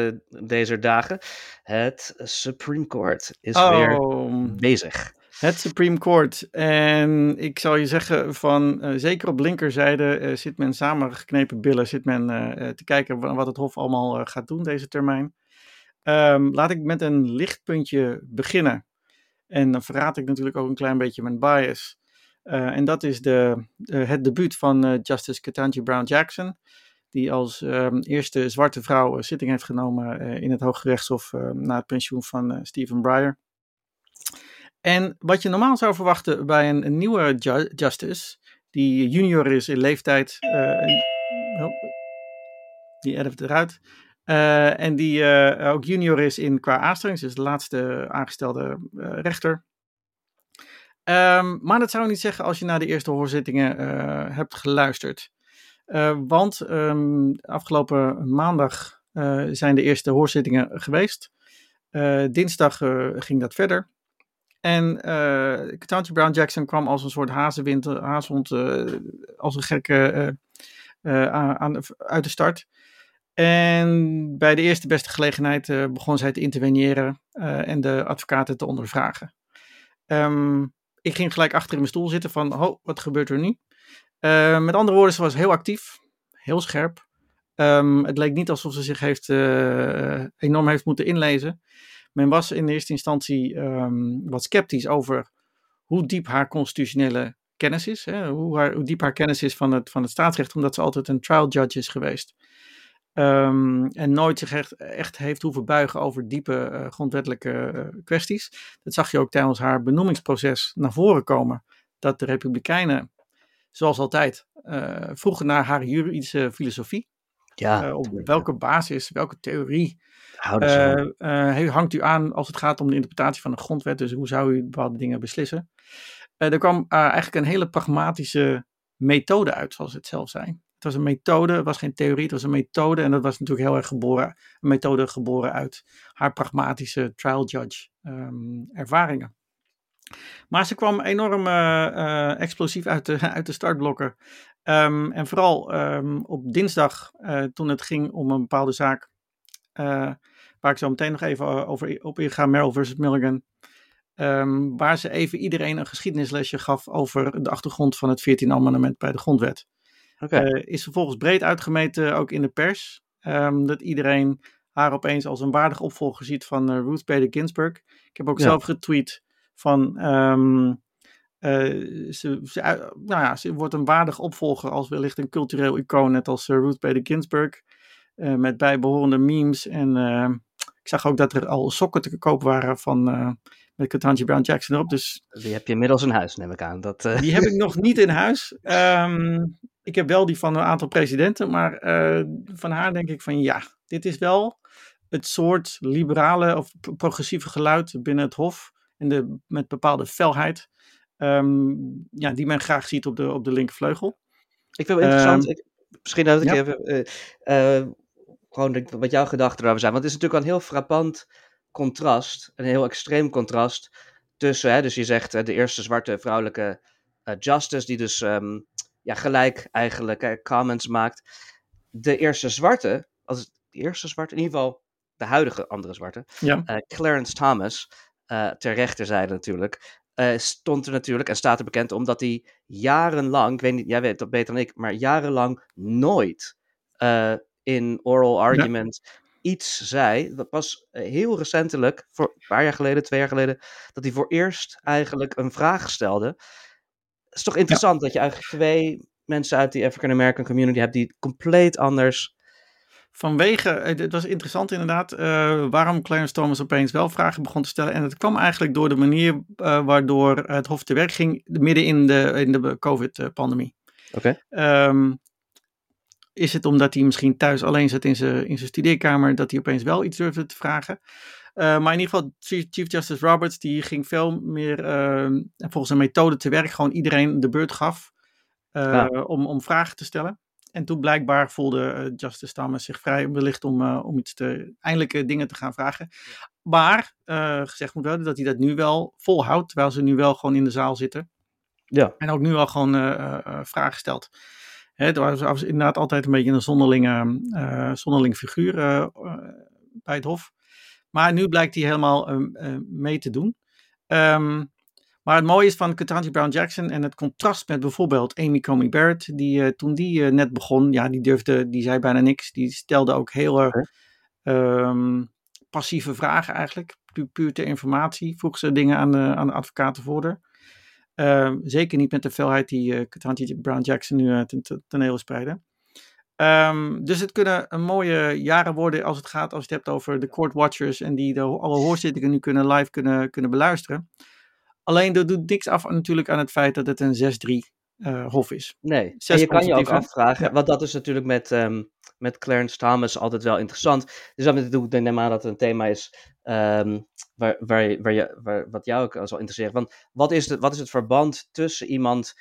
deze dagen. Het Supreme Court is weer Oh, bezig. het Supreme Court. En ik zal je zeggen, van zeker op linkerzijde zit men samengeknepen billen, zit men te kijken wa- wat het Hof allemaal gaat doen deze termijn. Ehm, laat ik met een lichtpuntje beginnen. En dan verraad ik natuurlijk ook een klein beetje mijn bias. Eh, en dat is de, eh, het debuut van eh, Justice Ketanji Brown Jackson. Die als ehm, eerste zwarte vrouw zitting heeft genomen in het Hooggerechtshof na het pensioen van Stephen Breyer. En wat je normaal zou verwachten bij een, nieuwe ju- justice, die junior is in leeftijd, die edit eruit, eh, en die eh, ook junior is in qua aanstelling, dus de laatste aangestelde eh, rechter. Ehm, maar dat zou ik niet zeggen als je naar de eerste hoorzittingen hebt geluisterd. Want ehm, afgelopen maandag zijn de eerste hoorzittingen geweest. Dinsdag ging dat verder. En Ketanji Brown Jackson kwam als een soort hazenwind, haashond, als een gekke aan, uit de start. En bij de eerste beste gelegenheid uh, begon zij te interveneren uh, en de advocaten te ondervragen. Um, ik ging gelijk achter in mijn stoel zitten van, oh, wat gebeurt er nu? Uh, met andere woorden, ze was heel actief, heel scherp. Ehm, het leek niet alsof ze zich heeft, enorm heeft moeten inlezen. Men was in eerste instantie um, wat sceptisch over hoe diep haar constitutionele kennis is. Hè? Hoe, haar, hoe diep haar kennis is van het, van het staatsrecht, omdat ze altijd een trial judge is geweest. Um, en nooit zich echt, echt, heeft hoeven buigen over diepe uh, grondwettelijke uh, kwesties. Dat zag je ook tijdens haar benoemingsproces naar voren komen. Dat de Republikeinen, zoals altijd, uh, vroegen naar haar juridische filosofie. Ja, op welke basis, welke theorie hangt u aan als het gaat om de interpretatie van de grondwet? Dus hoe zou u bepaalde dingen beslissen? Er kwam eigenlijk een hele pragmatische methode uit, zoals het zelf zei. Het was een methode, het was geen theorie, het was een methode. En dat was natuurlijk heel erg geboren, een methode geboren uit haar pragmatische trial judge um, ervaringen. Maar ze kwam enorm uh, explosief uit de, uit de startblokken. Um, en vooral um, op dinsdag, toen het ging om een bepaalde zaak, waar ik zo meteen nog even over op inga, Merrill versus Milligan. Waar ze even iedereen een geschiedenislesje gaf over de achtergrond van het 14e amendement bij de grondwet. Okay. Uh, is vervolgens breed uitgemeten, ook in de pers, um, dat iedereen haar opeens als een waardig opvolger ziet van uh, Ruth Bader Ginsburg. Ik heb ook ja. zelf getweet van, um, uh, ze, ze, nou ja, ze wordt een waardig opvolger als wellicht een cultureel icoon, net als Ruth Bader Ginsburg. met bijbehorende memes en ik zag ook dat er al sokken te koop waren van met Ketanji Brown Jackson erop. Dus, die heb je inmiddels in huis, neem ik aan. Dat, uh... Die heb ik nog niet in huis. Um, ik heb wel die van een aantal presidenten, maar uh, van haar denk ik van ja, dit is wel het soort liberale of progressieve geluid binnen het Hof. En de, met bepaalde felheid. Um, ja, die men graag ziet op de, op de linkervleugel. Ik vind het interessant. Um, ik, misschien dat ik ja. even. Uh, uh, gewoon wat jouw gedachten erover zijn. Want het is natuurlijk een heel frappant contrast, een heel extreem contrast tussen, hè, dus je zegt de eerste zwarte vrouwelijke uh, justice, die dus um, ja, gelijk eigenlijk uh, comments maakt. De eerste zwarte, als de eerste zwarte, in ieder geval de huidige andere zwarte, ja. uh, Clarence Thomas, ter rechterzijde natuurlijk, stond er natuurlijk en staat er bekend omdat hij jarenlang, ik weet niet, jij weet dat beter dan ik, maar jarenlang nooit in oral argument ja iets zei. Dat was heel recentelijk, voor een paar jaar geleden, twee jaar geleden, dat hij voor eerst eigenlijk een vraag stelde. Het is toch interessant ja. dat je eigenlijk twee mensen uit die African American community hebt die compleet anders. Vanwege, het was interessant inderdaad, uh, waarom Clarence Thomas opeens wel vragen begon te stellen. En het kwam eigenlijk door de manier uh, waardoor het Hof te werk ging, midden in de, in de COVID-pandemie. Oké. Okay. Um, is het omdat hij misschien thuis alleen zat in zijn, in zijn studeerkamer, dat hij opeens wel iets durfde te vragen? Uh, maar in ieder geval, Chief Justice Roberts, die ging veel meer uh, volgens een methode te werk, gewoon iedereen de beurt gaf uh, ja. om, om vragen te stellen. En toen blijkbaar voelde Justice Thomas zich vrij wellicht om, om iets te, eindelijke dingen te gaan vragen. Maar gezegd moet worden dat hij dat nu wel volhoudt, terwijl ze nu wel gewoon in de zaal zitten. Ja. En ook nu al gewoon vragen stelt. Hè, was, was, inderdaad altijd een beetje een zonderlinge, uh, zonderling figuur uh, bij het Hof. Maar nu blijkt hij helemaal uh, mee te doen. Um, maar het mooie is van Ketanji Brown Jackson en het contrast met bijvoorbeeld Amy Coney Barrett, die toen die net begon, ja, die durfde, die zei bijna niks. Die stelde ook heel erg um, passieve vragen eigenlijk, pu puur ter informatie. Vroeg ze dingen aan de, aan de advocaten voor uh, zeker niet met de felheid die uh, Ketanji Brown Jackson nu uh, ten, ten toneel spreiden. Um, dus het kunnen een mooie jaren worden als het gaat, als je het hebt over de court watchers en die de, alle hoorzittingen nu kunnen live kunnen, kunnen beluisteren. Alleen dat doet niks af natuurlijk aan het feit dat het een 6-3 uh, hof is. Nee, en je kan je ook afvragen, ja. want dat is natuurlijk met, um, met Clarence Thomas altijd wel interessant. Dus dat ik neem aan dat het een thema is um, waar, waar, waar je, waar, wat jou ook zal interesseren. Want wat is, de, wat is het verband tussen iemand,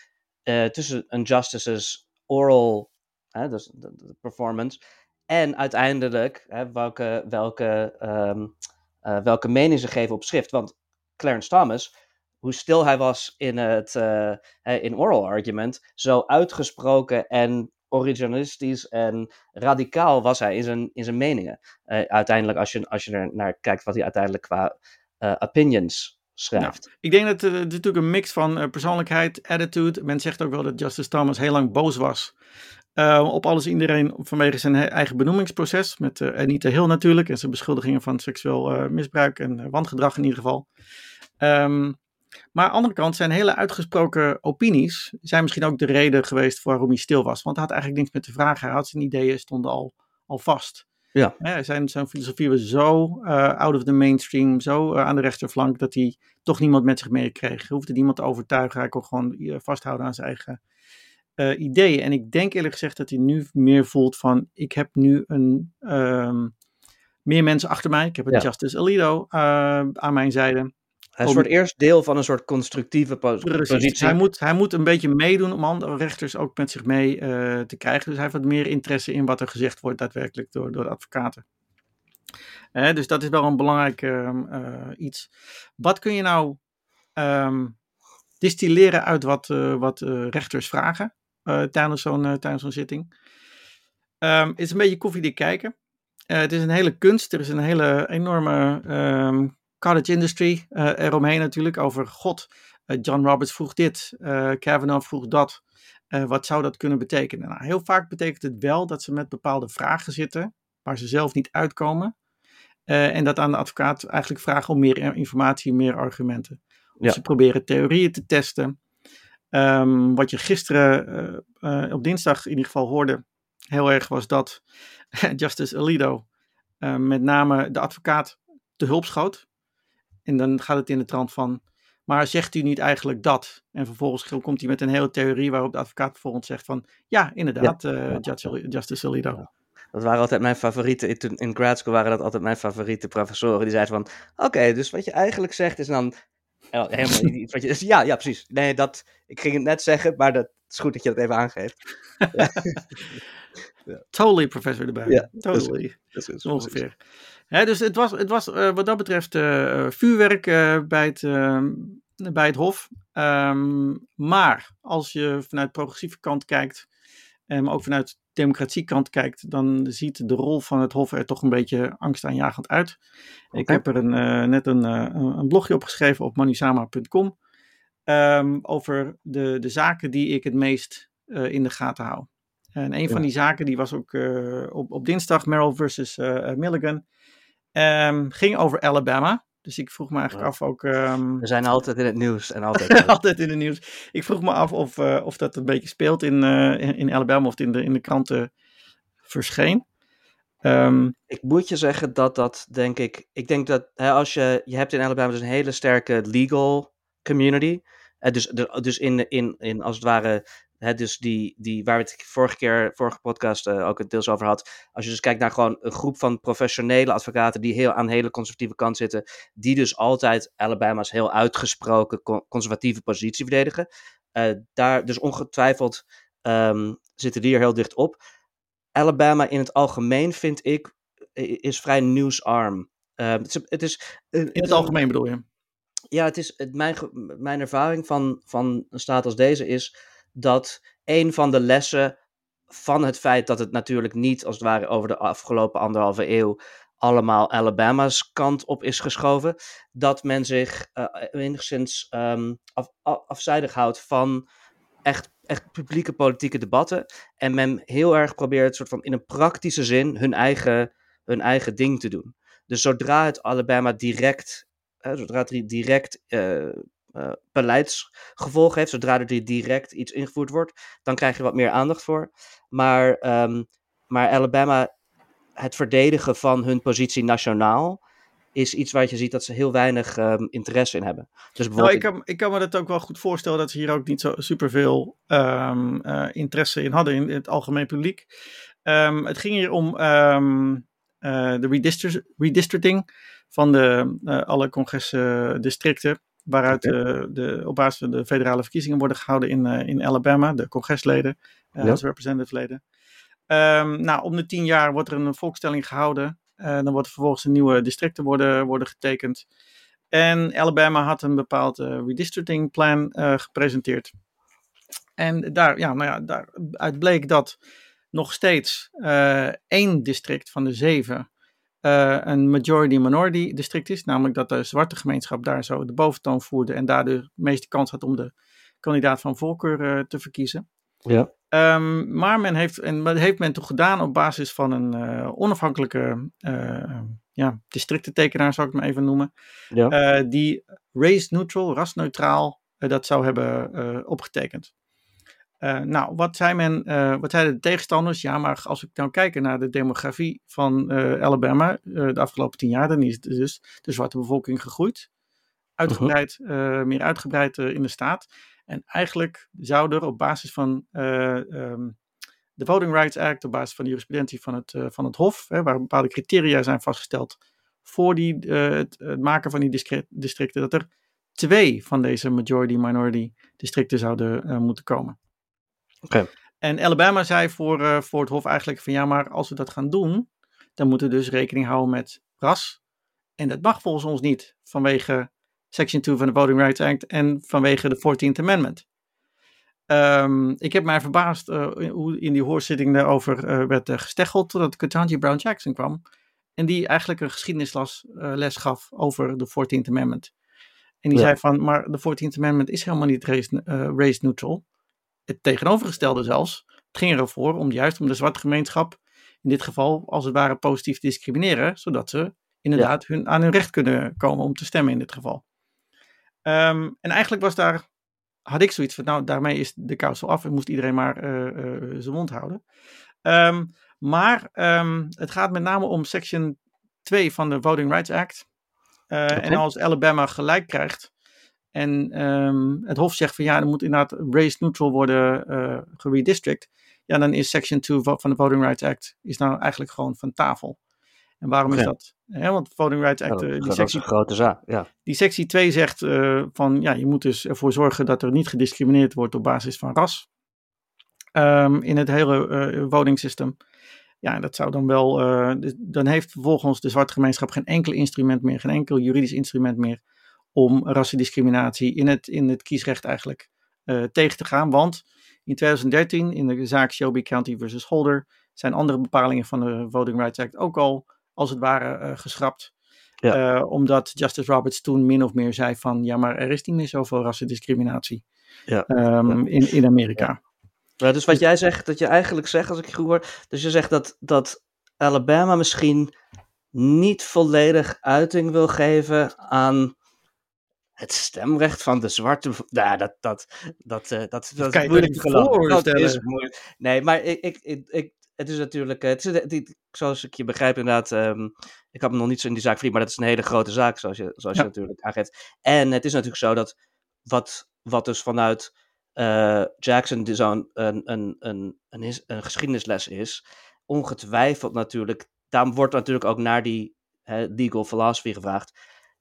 uh, tussen een justice's oral, hè, dus de, de performance, en uiteindelijk hè, welke, welke, um, uh, welke mening ze geven op schrift. Want Clarence Thomas hoe stil hij was in het uh, in oral argument, zo uitgesproken en originalistisch en radicaal was hij in zijn, in zijn meningen. Uh, uiteindelijk, als je, als je er naar kijkt wat hij uiteindelijk qua uh, opinions schrijft. Nou, ik denk dat het natuurlijk een mix van persoonlijkheid, attitude. Men zegt ook wel dat Justice Thomas heel lang boos was op alles iedereen vanwege zijn eigen benoemingsproces. Met uh, Anita Hill natuurlijk. En zijn beschuldigingen van seksueel misbruik en wangedrag in ieder geval. Um, maar aan de andere kant zijn hele uitgesproken opinies. zijn misschien ook de reden geweest waarom hij stil was. Want hij had eigenlijk niks meer te vragen. Hij had zijn ideeën stonden al, al vast. Ja. ja zijn, zijn filosofie was zo out of the mainstream. Zo aan de rechterflank. dat hij toch niemand met zich meekreeg. Hij hoefde niemand te overtuigen. Hij kon gewoon vasthouden aan zijn eigen ideeën. En ik denk eerlijk gezegd dat hij nu meer voelt van, ik heb nu een, um, meer mensen achter mij. Ik heb een ja. Justice Alito aan mijn zijde. Hij is voor het eerst deel van een soort constructieve Precies. positie. Hij moet, hij moet een beetje meedoen om andere rechters ook met zich mee uh, te krijgen. Dus hij heeft wat meer interesse in wat er gezegd wordt daadwerkelijk door, door de advocaten. Uh, dus dat is wel een belangrijk uh, iets. Wat kun je nou um, distilleren uit wat, wat rechters vragen? tijdens zo'n tijdens zo'n zitting. Um, het is een beetje koffiedik kijken. Uh, het is een hele kunst. Er is een hele enorme cottage industry eromheen natuurlijk. Over God. John Roberts vroeg dit. Kavanaugh vroeg dat. wat zou dat kunnen betekenen? Nou, heel vaak betekent het wel dat ze met bepaalde vragen zitten. Waar ze zelf niet uitkomen. en dat aan de advocaat eigenlijk vragen om meer informatie, meer argumenten. Of ja. ze proberen theorieën te testen. Um, wat je gisteren uh, uh, op dinsdag in ieder geval hoorde, heel erg was dat Justice Alito met name de advocaat te hulp schoot. En dan gaat het in de trant van, maar zegt u niet eigenlijk dat? En vervolgens komt hij met een hele theorie waarop de advocaat vervolgens zegt van, ja, inderdaad, ja. Justice Alito. Ja. Dat waren altijd mijn favorieten. In, in grad school waren dat altijd mijn favoriete professoren. Die zeiden van, oké, dus wat je eigenlijk zegt is dan helemaal iets wat je... Ja, ja, precies. Nee, dat... Ik ging het net zeggen, maar dat is goed dat je dat even aangeeft. ja. Totally, professor erbij. Ja, totally. Dat is, ongeveer. Hè, dus het was, het was uh, wat dat betreft uh, vuurwerk uh, bij, het, bij het Hof. Um, maar als je vanuit progressieve kant kijkt, maar ook vanuit democratiekant kijkt, dan ziet de rol van het Hof er toch een beetje angstaanjagend uit. Okay. Ik heb er een, net een, een blogje opgeschreven op manusama.com um, ehm, over de, de zaken die ik het meest in de gaten hou. En een van die zaken, die was ook op, op dinsdag, Merrill versus Milligan, um, ging over Alabama. Dus ik vroeg me eigenlijk af ook. Um... We zijn altijd in het nieuws en altijd. altijd in het nieuws. Ik vroeg me af of, uh, of dat een beetje speelt in, uh, in, Alabama of het in de, in de kranten verscheen. Um... ik moet je zeggen dat dat denk ik. Ik denk dat hè, als je. Je hebt in Alabama dus een hele sterke legal community. Uh, dus, dus in, in, in als het ware He, dus die, die, waar we het vorige keer, vorige podcast uh, ook het deels over had. Als je dus kijkt naar gewoon een groep van professionele advocaten die heel aan de hele conservatieve kant zitten. Die dus altijd Alabama's heel uitgesproken conservatieve positie verdedigen. Uh, daar, dus ongetwijfeld um, zitten die er heel dicht op. Alabama in het algemeen vind ik is vrij nieuwsarm. Uh, het is, het is, in het algemeen bedoel je? Ja, het is het, mijn, mijn ervaring van, van een staat als deze is dat een van de lessen van het feit dat het natuurlijk niet, als het ware, over de afgelopen anderhalve eeuw allemaal Alabama's kant op is geschoven, dat men zich uh, enigszins af, afzijdig houdt van echt, echt publieke politieke debatten. En men heel erg probeert soort van in een praktische zin hun eigen, hun eigen ding te doen. Dus zodra het Alabama direct, uh, zodra het direct uh, uh, beleidsgevolg heeft. Zodra er direct iets ingevoerd wordt, dan krijg je wat meer aandacht voor. Maar, um, maar Alabama, het verdedigen van hun positie nationaal, is iets waar je ziet dat ze heel weinig um, interesse in hebben. Dus bijvoorbeeld... nou, ik, kan, ik kan me dat ook wel goed voorstellen dat ze hier ook niet zo superveel um, uh, interesse in hadden in, in het algemeen publiek. Um, het ging hier om uh, de redistrict redistricting van de, uh, alle congresdistricten waaruit de, de, op basis van de federale verkiezingen worden gehouden in, uh, in Alabama, de congresleden, uh, ja. representative leden. Um, nou, om de tien jaar wordt er een volkstelling gehouden. Uh, dan wordt vervolgens een nieuwe districten worden, worden getekend. En Alabama had een bepaald redistricting plan gepresenteerd. En daar, ja, nou ja, daaruit bleek dat nog steeds één district van de zeven uh, een majority-minority district is. Namelijk dat de zwarte gemeenschap daar zo de boventoon voerde en daar de meeste kans had om de kandidaat van voorkeur uh, te verkiezen. Ja. Ehm, maar men heeft, en dat heeft men toch gedaan op basis van een onafhankelijke ja, districtentekenaar, zou ik het maar even noemen. Ja. die race neutral, rasneutraal, dat zou hebben opgetekend. Uh, nou, wat, zei men, uh, wat zeiden de tegenstanders? Ja, maar als ik nou kijk naar de demografie van uh, Alabama de afgelopen tien jaar, dan is dus de zwarte bevolking gegroeid. Uitgebreid, -huh. meer uitgebreid in de staat. En eigenlijk zou er op basis van um, de Voting Rights Act, op basis van de jurisprudentie van het, van het Hof, hè, waar bepaalde criteria zijn vastgesteld voor die, het, het, maken van die districten, dat er twee van deze majority-minority districten zouden moeten komen. En Alabama zei voor, uh, voor het Hof eigenlijk van ja, maar als we dat gaan doen, dan moeten we dus rekening houden met ras. En dat mag volgens ons niet vanwege Section 2 van de Voting Rights Act en vanwege de 14th Amendment. Um, ik heb mij verbaasd uh, hoe in die hoorzitting daarover uh, werd uh, gesteggeld totdat Ketanji Brown Jackson kwam. En die eigenlijk een geschiedenisles les gaf over de 14th Amendment. En die ja. zei van, maar de 14th Amendment is helemaal niet race, race neutral het tegenovergestelde zelfs. Het ging ervoor om juist om de zwarte gemeenschap in dit geval als het ware positief te discrimineren, zodat ze inderdaad hun, aan hun recht kunnen komen om te stemmen in dit geval. Um, en eigenlijk was daar, had ik zoiets van, nou daarmee is de kous al af en moest iedereen maar uh, uh, zijn mond houden. Um, maar um, het gaat met name om section 2 van de Voting Rights Act. Uh, okay. En als Alabama gelijk krijgt, en um, het Hof zegt van ja, er moet inderdaad race neutral worden uh, geredistrict. Ja, dan is Section 2 van de Voting Rights Act is nou eigenlijk gewoon van tafel. En waarom is dat? Want de Voting Rights Act, ja, die, dat sectie, is een grote zaak. Ja. die sectie 2 zegt uh, van ja, je moet dus ervoor zorgen dat er niet gediscrimineerd wordt op basis van ras. Um, in het hele uh, voting system. Ja, dat zou dan wel, dan heeft vervolgens de zwarte gemeenschap geen enkel instrument meer, geen enkel juridisch instrument meer om rassendiscriminatie in het, in het kiesrecht eigenlijk uh, tegen te gaan. Want in 2013, in de zaak Shelby County versus Holder, zijn andere bepalingen van de Voting Rights Act ook al, als het ware, uh, geschrapt. Ja. Uh, omdat Justice Roberts toen min of meer zei van, ja, maar er is niet meer zoveel rassendiscriminatie ja. Um, ja. in, in Amerika. Ja. dus wat jij zegt, dat je eigenlijk zegt, als ik je goed hoor, dus je zegt dat, dat Alabama misschien niet volledig uiting wil geven aan het stemrecht van de zwarte. Nou, dat, dat, dat, uh, dat, dat, dat is moeilijk te geloven. Dat is moeilijk. Nee, maar ik, ik, ik, ik het is natuurlijk. Het is, het, zoals ik je begrijp, inderdaad. Um, ik heb hem nog niet zo in die zaak verdiend, maar dat is een hele grote zaak, zoals je, zoals ja. je natuurlijk aangeeft. En het is natuurlijk zo dat. Wat, wat dus vanuit uh, Jackson zo'n een, een, een, een, een geschiedenisles is. Ongetwijfeld natuurlijk. Daarom wordt natuurlijk ook naar die he, legal philosophy gevraagd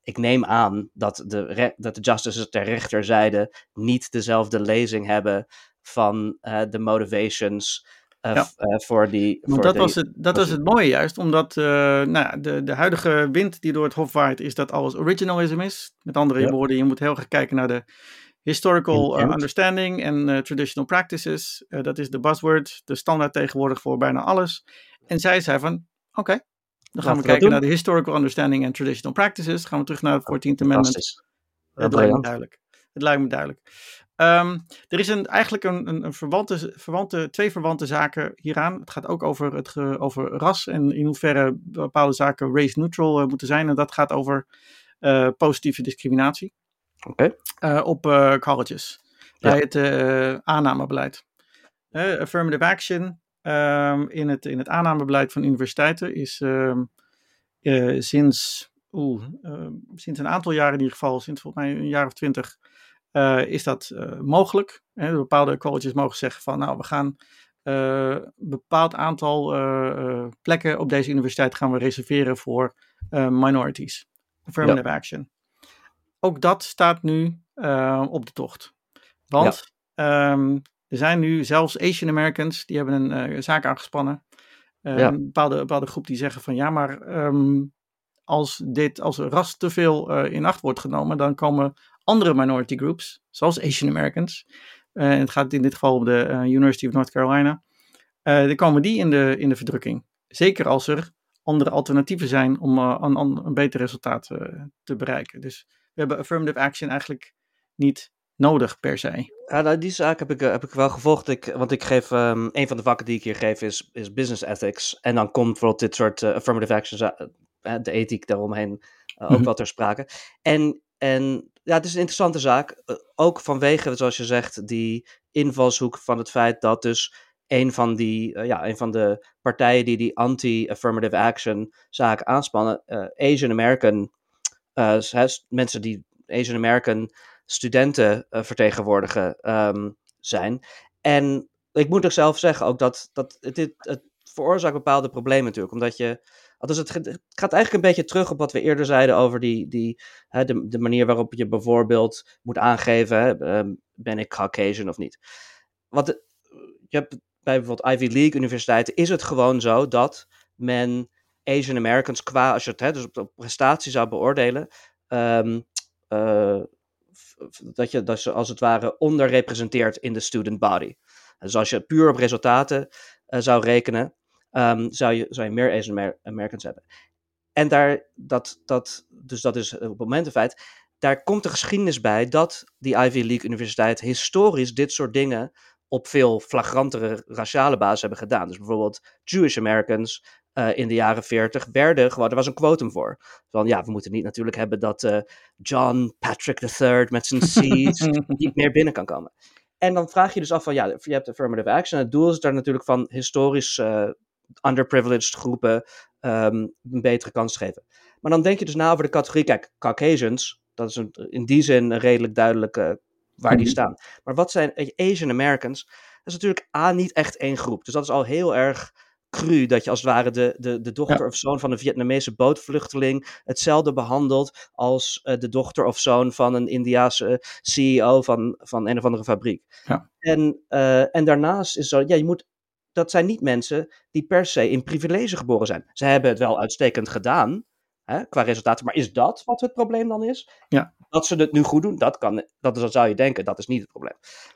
ik neem aan dat de, dat de justices ter rechterzijde niet dezelfde lezing hebben van uh, de motivations uh, ja. uh, voor die. Want dat, was het, dat was het mooie juist, omdat nou, de, de huidige wind die door het Hof waait, is dat alles originalism is. Met andere ja. woorden, je moet heel erg kijken naar de historical understanding en traditional practices. dat is de buzzword, de standaard tegenwoordig voor bijna alles. En zij zei van, oké, okay, dan gaan we kijken naar de historical understanding and traditional practices. Dan gaan we terug naar het 14th Amendment. Dat lijkt me duidelijk. Het lijkt me duidelijk. Um, er is een, eigenlijk een, een, een verwante, verwante, twee verwante zaken hieraan. Het gaat ook over, het ge, over ras en in hoeverre bepaalde zaken race neutral uh, moeten zijn. En dat gaat over uh, positieve discriminatie okay. uh, op colleges. Ja. Bij het aannamebeleid. affirmative action um, in, het, in het aannamebeleid van universiteiten is um, uh, sinds, oeh, uh, sinds een aantal jaren in ieder geval, sinds volgens mij een jaar of twintig, uh, is dat mogelijk. Hè? Bepaalde colleges mogen zeggen van nou, we gaan een bepaald aantal plekken op deze universiteit gaan we reserveren voor minorities. Affirmative ja. action. Ook dat staat nu op de tocht. Want ja. um, er zijn nu zelfs Asian Americans, die hebben een uh, zaak aangespannen. Ja. een bepaalde, bepaalde groep die zeggen van ja, maar um, als dit als ras te veel uh, in acht wordt genomen, dan komen andere minority groups, zoals Asian Americans, en het gaat in dit geval om de University of North Carolina, dan komen die in de, in de verdrukking. Zeker als er andere alternatieven zijn om een, een beter resultaat te bereiken. Dus we hebben affirmative action eigenlijk niet nodig per se. Ja, nou, die zaak heb ik, eh, heb ik wel gevolgd. Ik, want ik geef, um, een van de vakken die ik hier geef is, is business ethics. En dan komt bijvoorbeeld dit soort uh, affirmative actions, uh, de ethiek daaromheen, ook mm -hmm. wel ter sprake. En, en ja, het is een interessante zaak. ook vanwege, zoals je zegt, die invalshoek van het feit dat dus een van, die, ja, een van de partijen die die anti-affirmative action zaak aanspannen, Asian American, mensen die Asian American studenten uh, vertegenwoordigen um, zijn. En ik moet ook zelf zeggen ook dat, dat dit, het veroorzaakt bepaalde problemen natuurlijk. Omdat je, dus het, het, gaat eigenlijk een beetje terug op wat we eerder zeiden over die, die, hè, de, de manier waarop je bijvoorbeeld moet aangeven, hè, um, ben ik Caucasian of niet. Wat je hebt bij bijvoorbeeld Ivy League universiteiten is het gewoon zo dat men Asian Americans qua, als je het hè, dus op de prestatie zou beoordelen, um, uh, dat je dat ze als het ware onderrepresenteerd in de student body. Dus als je puur op resultaten uh, zou rekenen, um, zou, je, zou je meer Asian Americans hebben. En daar, dat, dat, dus dat is op het moment een feit. Daar komt de geschiedenis bij dat die Ivy League Universiteit historisch dit soort dingen op veel flagrantere raciale basis hebben gedaan. Dus bijvoorbeeld Jewish Americans uh, in de jaren 40 werden gewoon, er was een quotum voor. Van ja, we moeten niet natuurlijk hebben dat uh, John Patrick III met zijn C's niet meer binnen kan komen. En dan vraag je dus af van ja, je hebt affirmative action. Het doel is daar natuurlijk van historisch uh, underprivileged groepen um, een betere kans te geven. Maar dan denk je dus na over de categorie, kijk, Caucasians, dat is een, in die zin redelijk duidelijk waar die mhm. staan. Maar wat zijn Asian Americans? Dat is natuurlijk A, niet echt één groep. Dus dat is al heel erg cru. Dat je als het ware de, de, de dochter of zoon van een Vietnamese bootvluchteling hetzelfde behandelt als uh, de dochter of zoon van een Indiaanse CEO van, van een of andere fabriek. Ja. En, uh, en daarnaast is zo, ja, je moet, dat zijn niet mensen die per se in privilege geboren zijn. Ze hebben het wel uitstekend gedaan, hè, qua resultaten, maar is dat wat het probleem dan is? Ja dat ze het nu goed doen, dat, kan, dat, dat zou je denken, dat is niet het probleem.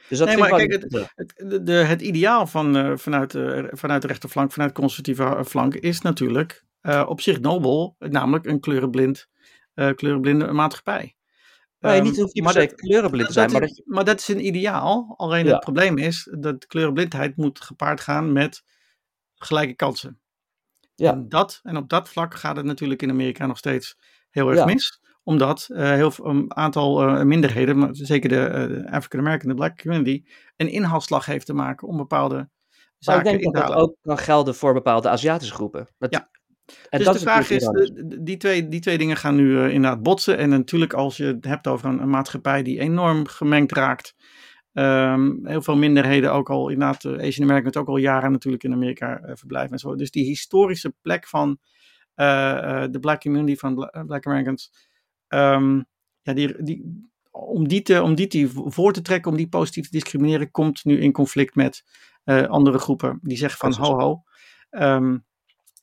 Dus dat nee, maar kijk, het, het, de, het ideaal van, uh, vanuit, uh, vanuit de rechterflank, vanuit de conservatieve flank, is natuurlijk uh, op zich nobel, namelijk een kleurenblind, kleurenblinde maatschappij. Nee, niet hoef je maar dat, kleurenblind te zijn. maar, dat, maar dat is een ideaal, alleen ja. het probleem is dat kleurenblindheid moet gepaard gaan met gelijke kansen. Ja. En, dat, en op dat vlak gaat het natuurlijk in Amerika nog steeds heel erg ja. mis omdat uh, heel een aantal uh, minderheden, maar zeker de uh, African American, de black community, een inhaalslag heeft te maken om bepaalde maar zaken ik denk dat dat ook kan gelden voor bepaalde Aziatische groepen. Dat, ja. En dus dat de vraag is, de, die, twee, die twee dingen gaan nu inderdaad botsen. En natuurlijk als je het hebt over een, een maatschappij die enorm gemengd raakt. Um, heel veel minderheden, ook al inderdaad, Asian Americans ook al jaren natuurlijk in Amerika verblijven en zo. Dus die historische plek van de black community, van black Americans, Um, ja, die, die, om, die te, om die te voor te trekken, om die positief te discrimineren, komt nu in conflict met uh, andere groepen. Die zeggen van ho ho. Um,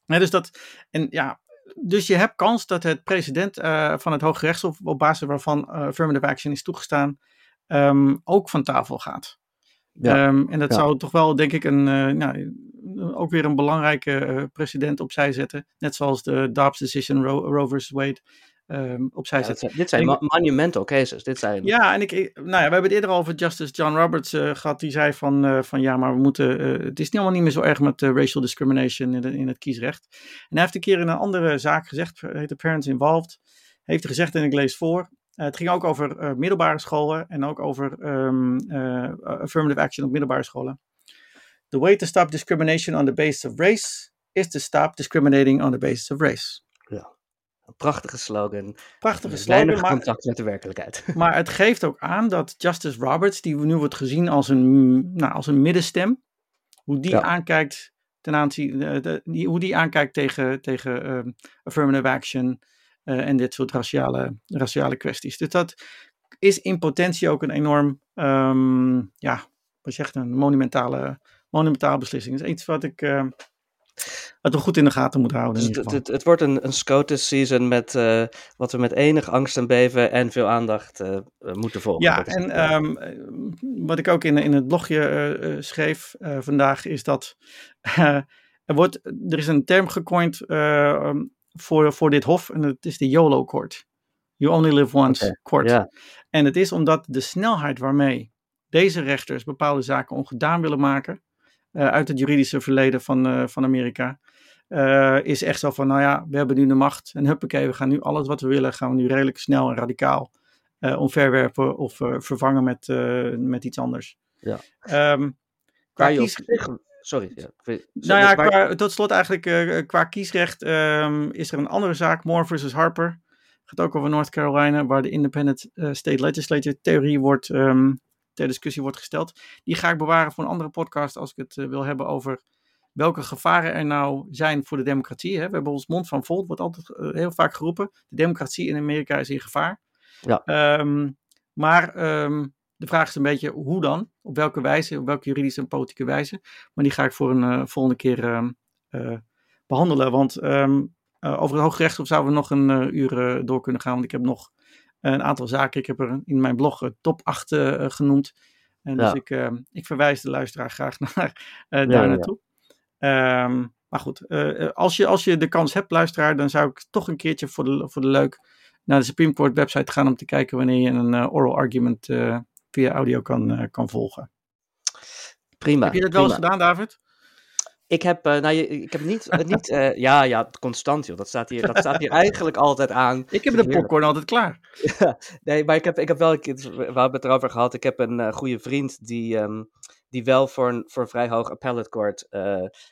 ja, dus, dat, en, ja, dus je hebt kans dat het president uh, van het Hoge Rechtshof, op basis waarvan uh, affirmative action is toegestaan, um, ook van tafel gaat. Ja. Um, en dat ja. zou toch wel, denk ik, een, uh, nou, ook weer een belangrijke precedent opzij zetten. Net zoals de Dobbs decision, Ro Roe versus Wade um, opzij ja, zetten. dit zijn monumental cases. Dit zijn... Ja, en ik, nou ja, we hebben het eerder over Justice John Roberts uh, gehad. Die zei van, uh, van ja, maar we moeten, uh, het is niet allemaal niet meer zo erg met racial discrimination in, de, in, het kiesrecht. En hij heeft een keer in een andere zaak gezegd, heet de Parents Involved, heeft hij gezegd en ik lees voor. het ging ook over middelbare scholen en ook over um, affirmative action op middelbare scholen. The way to stop discrimination on the basis of race is to stop discriminating on the basis of race. Een prachtige slogan. Prachtige slogan. Weinig contact met de werkelijkheid. Maar het geeft ook aan dat Justice Roberts, die nu wordt gezien als een, nou, als een middenstem, hoe die ja. aankijkt ten aanzien, de, de, die, hoe die aankijkt tegen, tegen uh, affirmative action uh, en dit soort raciale, raciale kwesties. Dus dat is in potentie ook een enorm, um, ja, wat zegt een monumentale, monumentale beslissing. Dat is iets wat ik. Uh, wat we goed in de gaten moeten houden. Dus het, het, het, wordt een, een SCOTUS season met uh, wat we met enig angst en beven en veel aandacht uh, moeten volgen. Ja, en um, wat ik ook in, in het blogje uh, schreef vandaag is dat er, wordt, er is een term gecoind voor, voor dit hof en dat is de YOLO-court. You only live once court. ja. En het is omdat de snelheid waarmee deze rechters bepaalde zaken ongedaan willen maken, eh, uit het juridische verleden van, eh, van Amerika, eh, is echt zo van, nou ja, we hebben nu de macht en huppakee, we gaan nu alles wat we willen, gaan we nu redelijk snel en radicaal eh, omverwerpen of eh, vervangen met, eh, met iets anders. Ja. Ehm, qua Waar je op kies- zich... Sorry. Ja, nou ja, qua, tot slot eigenlijk eh, qua kiesrecht ehm, is er een andere zaak, Moore versus Harper. Gaat ook over North Carolina, waar de Independent eh, State Legislature theorie wordt, ehm, ter discussie wordt gesteld. Die ga ik bewaren voor een andere podcast als ik het eh, wil hebben over welke gevaren er nou zijn voor de democratie. Hè. We hebben ons mond van vol, wordt altijd eh, heel vaak geroepen. De democratie in Amerika is in gevaar. Ja. Ehm, maar ehm, de vraag is een beetje hoe dan? Op welke wijze? Op welke juridische en politieke wijze? Maar die ga ik voor een eh, volgende keer ehm, eh, behandelen. Want over het Hooggerechtshof zouden we nog een uur door kunnen gaan. Want ik heb nog een aantal zaken. Ik heb er in mijn blog eh, top 8 eh, genoemd. En dus ik, eh, ik verwijs de luisteraar graag naar, eh, Ja, daar ja. naartoe. Ehm, maar goed, eh, eh, als, je, als je de kans hebt, luisteraar, dan zou ik toch een keertje voor de, voor de leuk naar de Supreme Court website gaan om te kijken wanneer je een eh, oral argument eh, via audio kan, eh, kan volgen. Prima. heb je dat wel eens gedaan, David? Ik heb, eh, nou, ik heb niet, eh, niet eh, ja, ja, constant joh. Dat staat hier, dat staat hier eigenlijk altijd aan. Ik heb de popcorn altijd klaar. Nee, maar ik heb, ik heb wel keer, we hebben het erover gehad. Ik heb een eh, goede vriend die, ehm, die wel voor een, voor een vrij hoog appellate court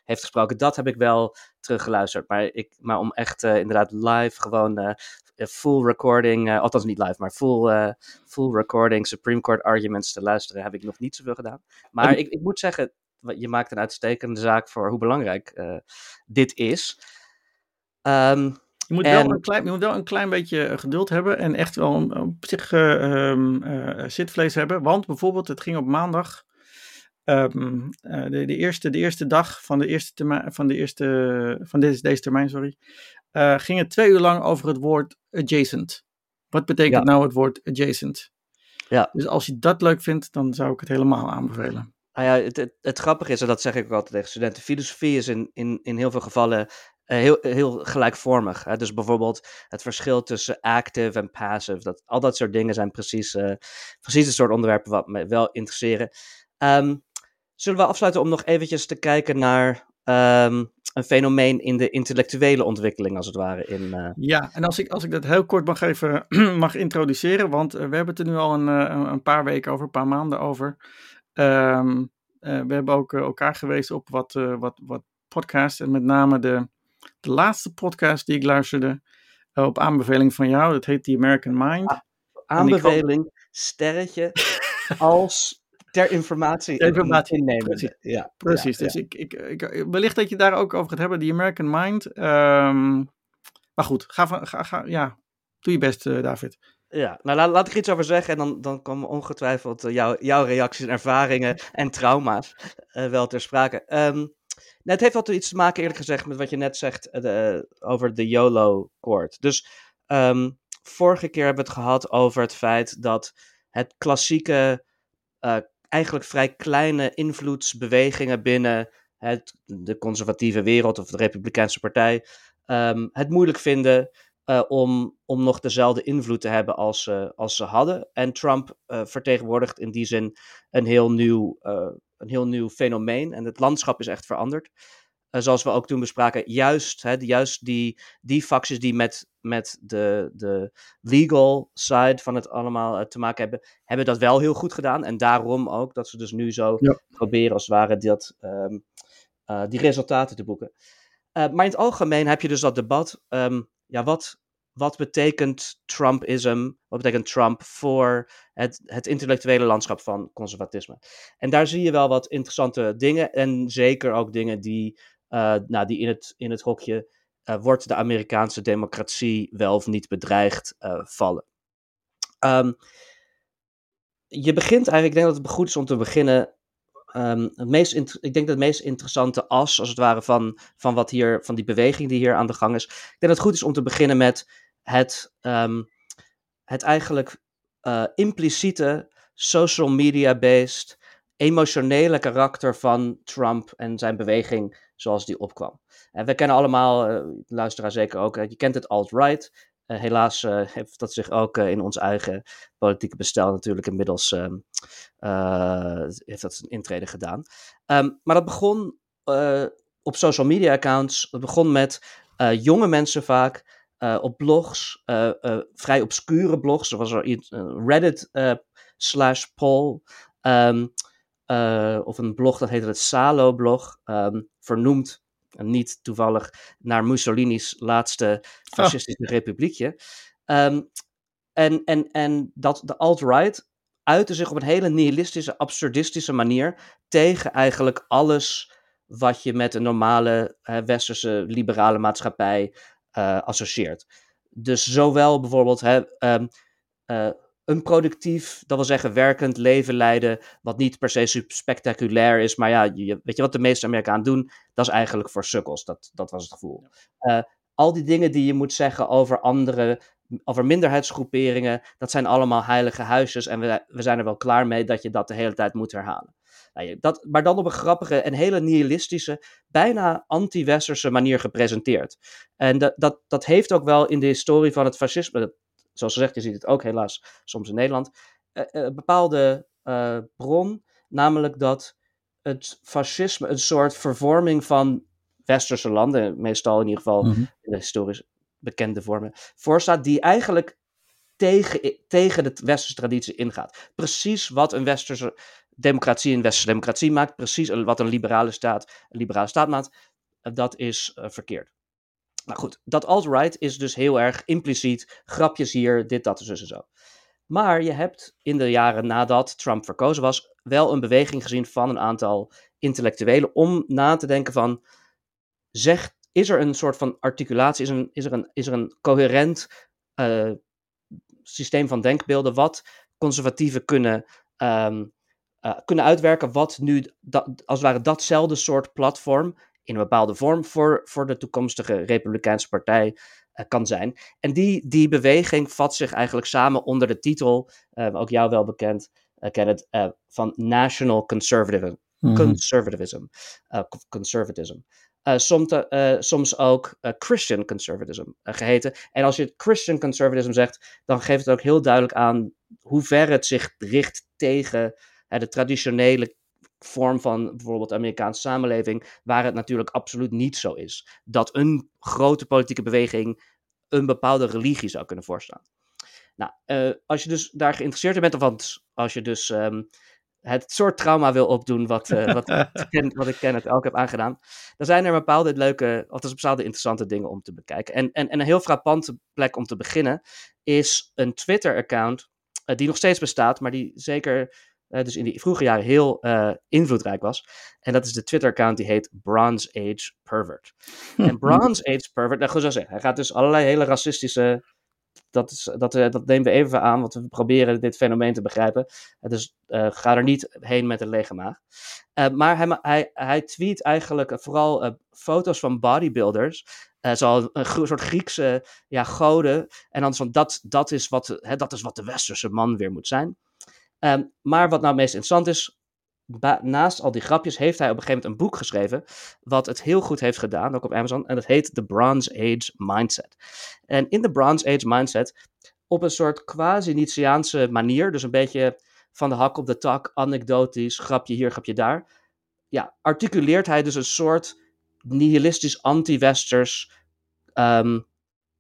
heeft gesproken. Dat heb ik wel teruggeluisterd. Maar, ik, maar om echt inderdaad live gewoon full recording, althans niet live, maar full, full recording Supreme Court arguments te luisteren, heb ik nog niet zoveel gedaan. Maar ik, ik moet zeggen, je maakt een uitstekende zaak voor hoe belangrijk eh, dit is. Ehm, Je moet, En- wel een klein, je moet wel een klein beetje eh, geduld hebben en echt wel een- op zich eh, ehm, eh, zitvlees hebben. Want bijvoorbeeld, het ging op maandag, ehm, eh, de, de, eerste, de eerste dag van, de eerste termijn, van, de eerste, van deze, deze termijn, sorry, ging het twee uur lang over het woord adjacent. Wat betekent Ja. nou het woord adjacent? Ja. Dus als je dat leuk vindt, dan zou ik het helemaal aanbevelen. Nou ja, het, het, grappige is, en dat zeg ik ook altijd tegen studenten, filosofie is in, in, in heel veel gevallen eh, heel, heel gelijkvormig. Hè? Dus bijvoorbeeld het verschil tussen active en passive, dat, al dat soort dingen zijn precies, eh, precies het soort onderwerpen wat me wel interesseren. Ehm, zullen we afsluiten om nog eventjes te kijken naar ehm, een fenomeen in de intellectuele ontwikkeling, als het ware, in... eh, Ja, en als ik, als ik dat heel kort mag even mag introduceren, want we hebben het er nu al een een paar weken over, een paar maanden over. Ehm, eh, we hebben ook eh, elkaar gewezen op wat, eh, wat, wat podcasts en met name de, de laatste podcast die ik luisterde op aanbeveling van jou. Dat heet The American Mind. Ah, aanbeveling, sterretje, als ter informatie, Ter informatie, innemen. precies. Ja, Precies, ja, dus Ik, ik, ik, wellicht dat je daar ook over gaat hebben, The American Mind. Ehm, maar goed, ga, van, ga, ga, ja, doe je best David. Ja, nou laat, ik er iets over zeggen en dan, dan komen ongetwijfeld eh, jouw jouw reacties en ervaringen en trauma's eh, wel ter sprake. Ehm, nou, het heeft altijd iets te maken, eerlijk gezegd, met wat je net zegt eh, over de YOLO-koord. Dus ehm, vorige keer hebben we het gehad over het feit dat het klassieke, eigenlijk vrij kleine invloedsbewegingen binnen het, de conservatieve wereld of de Republikeinse Partij ehm, het moeilijk vinden eh, om, om nog dezelfde invloed te hebben als, ze als ze hadden. En Trump eh, vertegenwoordigt in die zin een heel nieuw, eh, een heel nieuw fenomeen. En het landschap is echt veranderd. Zoals we ook toen bespraken, juist, hè, die- juist die, die facties die met, met de, de legal side van het allemaal te maken hebben, hebben dat wel heel goed gedaan. En daarom ook dat ze dus nu zo Ja. proberen als het ware dat, ehm, eh, die resultaten te boeken. Maar in het algemeen heb je dus dat debat. ehm, ja, wat, wat betekent Trumpism? Wat betekent Trump voor het, het intellectuele landschap van conservatisme? En daar zie je wel wat interessante dingen. En zeker ook dingen die, eh, nou, die in, het, in het hokje. eh, wordt de Amerikaanse democratie wel of niet bedreigd eh, vallen? Ehm, je begint eigenlijk, ik denk dat het goed is om te beginnen Ehm, het meest ik denk dat het meest interessante as, als het ware, van, van, wat hier, van die beweging die hier aan de gang is. Ik denk dat het goed is om te beginnen met het, ehm, het eigenlijk eh, impliciete, social media-based, emotionele karakter van Trump en zijn beweging zoals die opkwam. En we kennen allemaal, eh, luisteraar zeker ook, je kent het alt-right. Helaas heeft dat zich ook in ons eigen politieke bestel natuurlijk inmiddels ehm, heeft dat een intrede gedaan. Ehm, maar dat begon op social media accounts. Dat begon met jonge mensen vaak op blogs, vrij obscure blogs. Er was er iets, Reddit slash poll. Ehm, of een blog dat heette het Salo-blog, vernoemd niet toevallig naar Mussolini's laatste oh. fascistische republiekje. Ehm, en, en, en dat de alt-right uitte zich op een hele nihilistische, absurdistische manier tegen eigenlijk alles wat je met een normale westerse liberale maatschappij uh, associeert. Dus zowel bijvoorbeeld hè, um, een productief, dat wil zeggen werkend leven leiden, wat niet per se spectaculair is, maar ja, je, weet je wat de meeste Amerikanen doen? Dat is eigenlijk voor sukkels, dat, dat was het gevoel. Uh, al die dingen die je moet zeggen over andere, over minderheidsgroeperingen, dat zijn allemaal heilige huisjes en we, we zijn er wel klaar mee dat je dat de hele tijd moet herhalen. Nou, dat, maar dan op een grappige en hele nihilistische, bijna anti-westerse manier gepresenteerd. En dat, dat, dat heeft ook wel in de historie van het fascisme, zoals gezegd, je ziet het ook helaas soms in Nederland, een eh, eh, bepaalde uh, bron, namelijk dat het fascisme een soort vervorming van westerse landen, meestal in ieder geval mhm. in de historisch bekende vormen, voorstaat, die eigenlijk tegen, tegen de westerse traditie ingaat. Precies wat een westerse democratie een westerse democratie maakt, precies wat een liberale staat een liberale staat maakt, dat is verkeerd. Nou goed, dat alt-right is dus heel erg impliciet, grapjes hier, dit, dat, zus en zo. Maar je hebt in de jaren nadat Trump verkozen was, wel een beweging gezien van een aantal intellectuelen om na te denken van, zeg, is er een soort van articulatie, is, een, is, er, een, is er een coherent uh, systeem van denkbeelden wat conservatieven kunnen, um, uh, kunnen uitwerken, wat nu dat, als het ware datzelfde soort platform in een bepaalde vorm voor, voor de toekomstige Republikeinse Partij uh, kan zijn. En die, die beweging vat zich eigenlijk samen onder de titel, uh, ook jou wel bekend, uh, Kenneth, van National Conservatism. Mm. Conservatism. conservatism. soms, soms ook Christian Conservatism geheten. En als je Christian Conservatism zegt, dan geeft het ook heel duidelijk aan hoe ver het zich richt tegen de traditionele vorm van bijvoorbeeld de Amerikaanse samenleving, waar het natuurlijk absoluut niet zo is. Dat een grote politieke beweging een bepaalde religie zou kunnen voorstaan. Nou, uh, als je dus daar geïnteresseerd in bent, of als je dus um, het soort trauma wil opdoen wat, uh, wat, wat ik ken het ook heb aangedaan, dan zijn er bepaalde leuke, althans bepaalde interessante dingen om te bekijken. En, en, en een heel frappante plek om te beginnen is een Twitter-account uh, die nog steeds bestaat, maar die zeker dus in die vroege jaren heel uh, invloedrijk was. En dat is de Twitter-account die heet Bronze Age Pervert. en Bronze Age Pervert, nou goed zo zeggen, hij gaat dus allerlei hele racistische. Dat, is, dat, uh, dat nemen we even aan, want we proberen dit fenomeen te begrijpen. dus ga er niet heen met een lege maag. maar hij, hij, hij tweet eigenlijk vooral foto's van bodybuilders. Uh, zo een soort Griekse ja, goden. En dan van dat, dat, is wat, hè, dat is wat de westerse man weer moet zijn. Ehm, maar wat nou meest interessant is, naast al die grapjes heeft hij op een gegeven moment een boek geschreven, wat het heel goed heeft gedaan, ook op Amazon, en dat heet The Bronze Age Mindset. En in de Bronze Age Mindset, op een soort quasi-Nietzscheaanse manier, dus een beetje van de hak op de tak, anekdotisch, grapje hier, grapje daar, ja, articuleert hij dus een soort nihilistisch anti-westers um,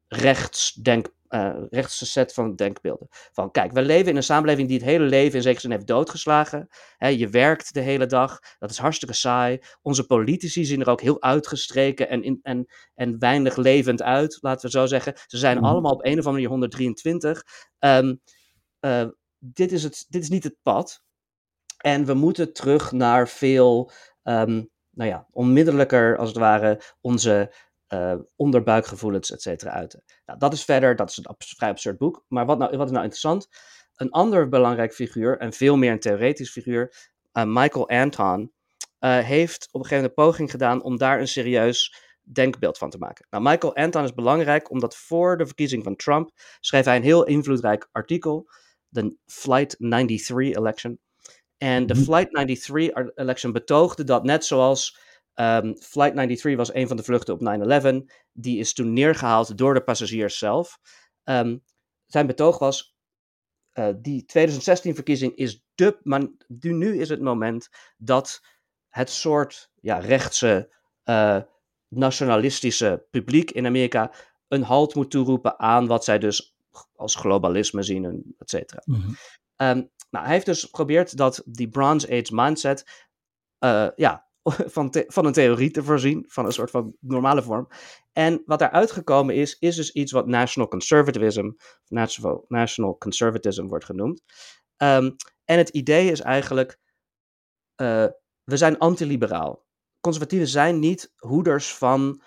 rechtsdenk uh, rechtse set van denkbeelden. Van kijk, we leven in een samenleving die het hele leven in zekere zin heeft doodgeslagen. je werkt de hele dag, dat is hartstikke saai. Onze politici zien er ook heel uitgestreken en, in, en, en weinig levend uit, laten we zo zeggen. Ze zijn mhm. allemaal op een of andere manier 123. Um, uh, dit, is het, dit is niet het pad. En we moeten terug naar veel, um, nou ja, onmiddellijker als het ware onze uh, onderbuikgevoelens, et cetera, uiten. Nou, dat is verder, dat is een vrij absurd boek. Maar wat, nou, wat is nou interessant? Een ander belangrijk figuur, en veel meer een theoretisch figuur, uh, Michael Anton, uh, heeft op een gegeven moment een poging gedaan om daar een serieus denkbeeld van te maken. Nou, Michael Anton is belangrijk omdat voor de verkiezing van Trump schreef hij een heel invloedrijk artikel, de Flight 93 election. En de mhm. Flight 93 election betoogde dat net zoals Um, Flight 93 was een van de vluchten op 9-11. Die is toen neergehaald door de passagiers zelf. Ehm, zijn betoog was, uh, die 2016-verkiezing is de, maar nu is het moment dat het soort ja, rechtse, uh, nationalistische publiek in Amerika een halt moet toeroepen aan wat zij dus als globalisme zien, en et cetera. Mm -hmm. um, nou, hij heeft dus geprobeerd dat die Bronze Age mindset uh, ja, van, van een theorie te voorzien, van een soort van normale vorm. En wat daaruit gekomen is, is dus iets wat national conservatism, national, national conservatism wordt genoemd. Um, en het idee is eigenlijk, uh, we zijn antiliberaal. Conservatieven zijn niet hoeders van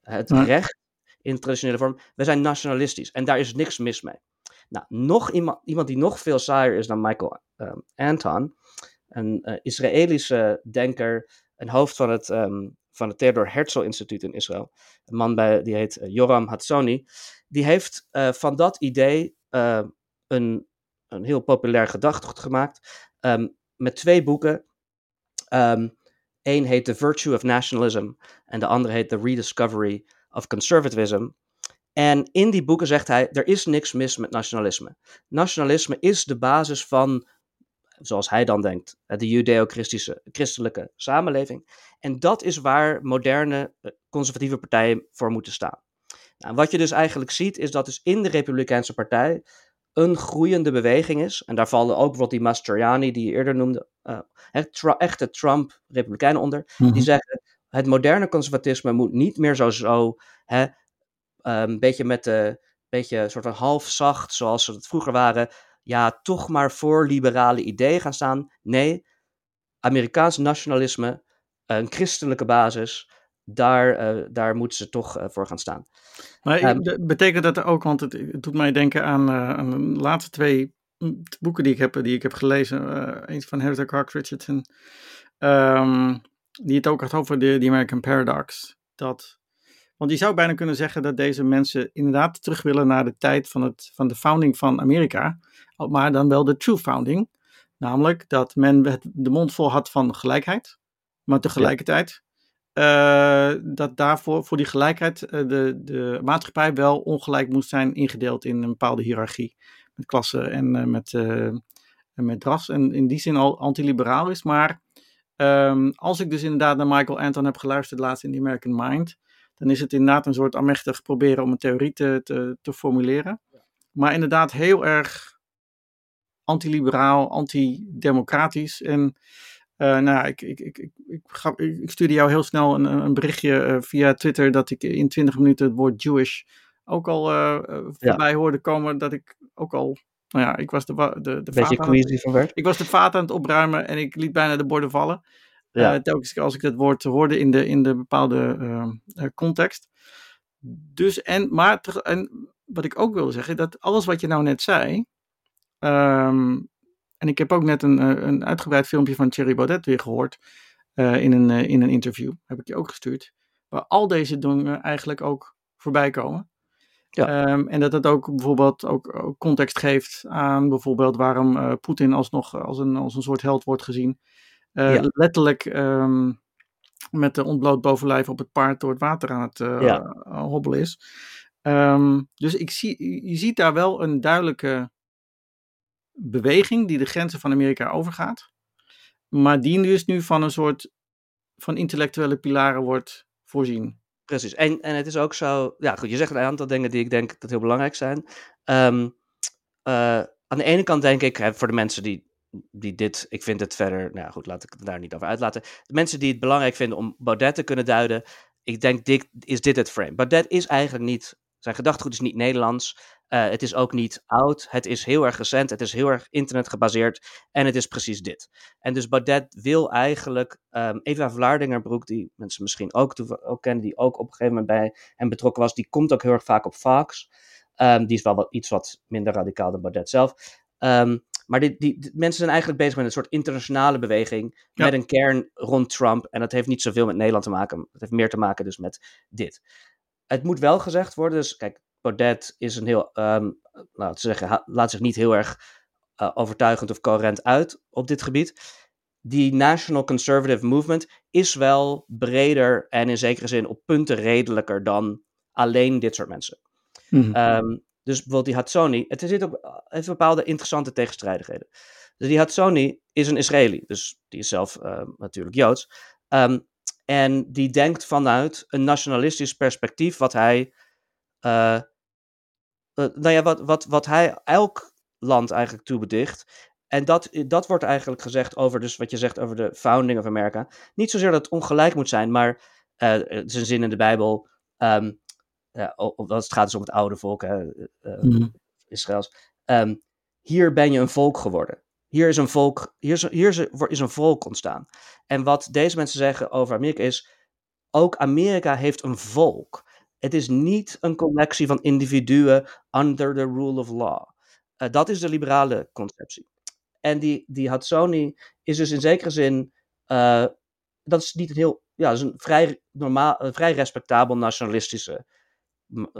het recht in traditionele vorm. We zijn nationalistisch en daar is niks mis mee. Nou, nog iemand, iemand die nog veel saaier is dan Michael um, Anton, een uh, Israëlische denker, een hoofd van het, um, van het Theodor Herzl Instituut in Israël. Een man bij, die heet uh, Yoram Hatzoni. Die heeft uh, van dat idee een, een heel populair gedachtegoed gemaakt. Um, met twee boeken. Um, Eén heet The Virtue of Nationalism en de andere heet The Rediscovery of Conservatism. En in die boeken zegt hij: er is niks mis met nationalisme. Nationalisme is de basis van, zoals hij dan denkt, de judeo-christelijke samenleving. En dat is waar moderne eh, conservatieve partijen voor moeten staan. Nou, wat je dus eigenlijk ziet, is dat dus in de Republikeinse Partij een groeiende beweging is. En daar vallen ook bijvoorbeeld die Mastriani, die je eerder noemde, uh, echte Trump-republikeinen onder. Mm -hmm. Die zeggen, het moderne conservatisme moet niet meer zo, zo hè, een beetje met de, beetje soort van half zacht, zoals ze het vroeger waren, ja, toch maar voor liberale ideeën gaan staan. Nee, Amerikaans nationalisme, een christelijke basis, daar, uh, daar moeten ze toch uh, voor gaan staan. Maar um, betekent dat ook, want het, het doet mij denken aan, uh, aan, de laatste twee boeken die ik heb, die ik heb gelezen. eens van Heather Cox Richardson, um, die het ook had over de, de American Paradox. Dat, want je zou bijna kunnen zeggen dat deze mensen inderdaad terug willen naar de tijd van, het, van de founding van Amerika, maar dan wel de true founding. Namelijk dat men de mond vol had van gelijkheid, maar tegelijkertijd uh, dat daarvoor, voor die gelijkheid, uh, de, de maatschappij wel ongelijk moest zijn ingedeeld in een bepaalde hiërarchie. Met klasse en uh, met, met ras. En in die zin al antiliberaal is. Maar um, als ik dus inderdaad naar Michael Anton heb geluisterd laatst in The American Mind. Dan is het inderdaad een soort amechtig proberen om een theorie te, te, te formuleren. Maar inderdaad heel erg antiliberaal, antidemocratisch. En uh, nou, ik, ik, ik, ik, ik, ga, ik, stuurde jou heel snel een, een berichtje uh, via Twitter dat ik in 20 minuten het woord Jewish ook al uh, voorbij ja. hoorde komen. Dat ik ook al, nou ja, ik was de, de, de Beetje. Ik was de vaat aan het opruimen en ik liet bijna de borden vallen. Ja. telkens als ik dat woord hoorde in de, in de bepaalde context. Dus, en, maar, en wat ik ook wilde zeggen, dat alles wat je nou net zei, um, en ik heb ook net een, eh, een uitgebreid filmpje van Thierry Baudet weer gehoord. Uh, in, een, in een interview. Heb ik je ook gestuurd. Waar al deze dingen eigenlijk ook voorbij komen. Ja. Um, en dat het ook bijvoorbeeld ook, context geeft aan bijvoorbeeld waarom Poetin alsnog als een, als een soort held wordt gezien. Ja. Letterlijk um, met de ontbloot bovenlijf op het paard door het water aan het ja. hobbelen is. Um, dus ik zie, je ziet daar wel een duidelijke beweging die de grenzen van Amerika overgaat, maar die dus nu van een soort van intellectuele pilaren wordt voorzien. Precies, en, en het is ook zo, ja goed, je zegt een aantal dingen die ik denk dat heel belangrijk zijn. Um, uh, aan de ene kant denk ik, hè, voor de mensen die, die dit, ik vind het verder, nou goed, laat ik het daar niet over uitlaten. De mensen die het belangrijk vinden om Baudet te kunnen duiden, ik denk, dit, is dit het frame. Baudet is eigenlijk niet, zijn gedachtegoed is niet Nederlands. Uh, het is ook niet oud. Het is heel erg recent. Het is heel erg internet gebaseerd. En het is precies dit. En dus Baudet wil eigenlijk um, Eva Vlaardingerbroek, die mensen misschien ook, ook kennen, die ook op een gegeven moment bij hem betrokken was, die komt ook heel erg vaak op Fox. Um, die is wel wat, iets wat minder radicaal dan Baudet zelf. Um, maar die, die, die, mensen zijn eigenlijk bezig met een soort internationale beweging. Ja. Met een kern rond Trump. En dat heeft niet zoveel met Nederland te maken. Het heeft meer te maken dus met dit. Het moet wel gezegd worden. Dus kijk, Baudet is een heel, um, zeggen, laat zich niet heel erg uh, overtuigend of coherent uit op dit gebied. Die National Conservative Movement is wel breder en in zekere zin op punten redelijker dan alleen dit soort mensen. Mm -hmm. um, dus bijvoorbeeld die Hatsoni, het zit ook, heeft bepaalde interessante tegenstrijdigheden. Dus die Hatsoni is een Israëli, dus die is zelf natuurlijk Joods. Ehm, en die denkt vanuit een nationalistisch perspectief wat hij, uh, nou ja, wat, wat, wat hij elk land eigenlijk toebedicht. En dat, dat wordt eigenlijk gezegd over, dus wat je zegt over de founding of America. Niet zozeer dat het ongelijk moet zijn, maar uh, het is een zin in de Bijbel. Um, ja, het gaat dus om het oude volk, hè, uh, mm. Israëls. Um, hier ben je een volk geworden. Hier is een volk, hier is, hier is, is een volk ontstaan. En wat deze mensen zeggen over Amerika is, ook Amerika heeft een volk. Het is niet een collectie van individuen under the rule of law. Uh, dat is de liberale conceptie. En die, die Hatsoni is dus in zekere zin, uh, dat is niet een heel, ja, is een vrij, normaal, een vrij respectabel nationalistische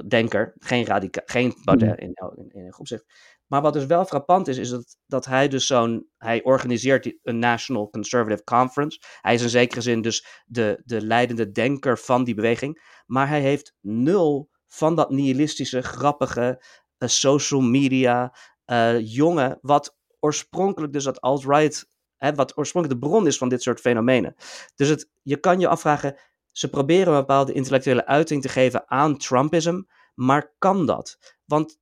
denker. Geen, radica geen Baudet in, in, in, in opzicht. Maar wat dus wel frappant is, is dat, dat hij dus zo'n, hij organiseert een National Conservative Conference. Hij is in zekere zin dus de, de leidende denker van die beweging. Maar hij heeft nul van dat nihilistische, grappige, uh, social media, uh, jongen, wat oorspronkelijk dus dat alt-right, wat oorspronkelijk de bron is van dit soort fenomenen. Dus het, je kan je afvragen, ze proberen een bepaalde intellectuele uiting te geven aan Trumpism, maar kan dat? Want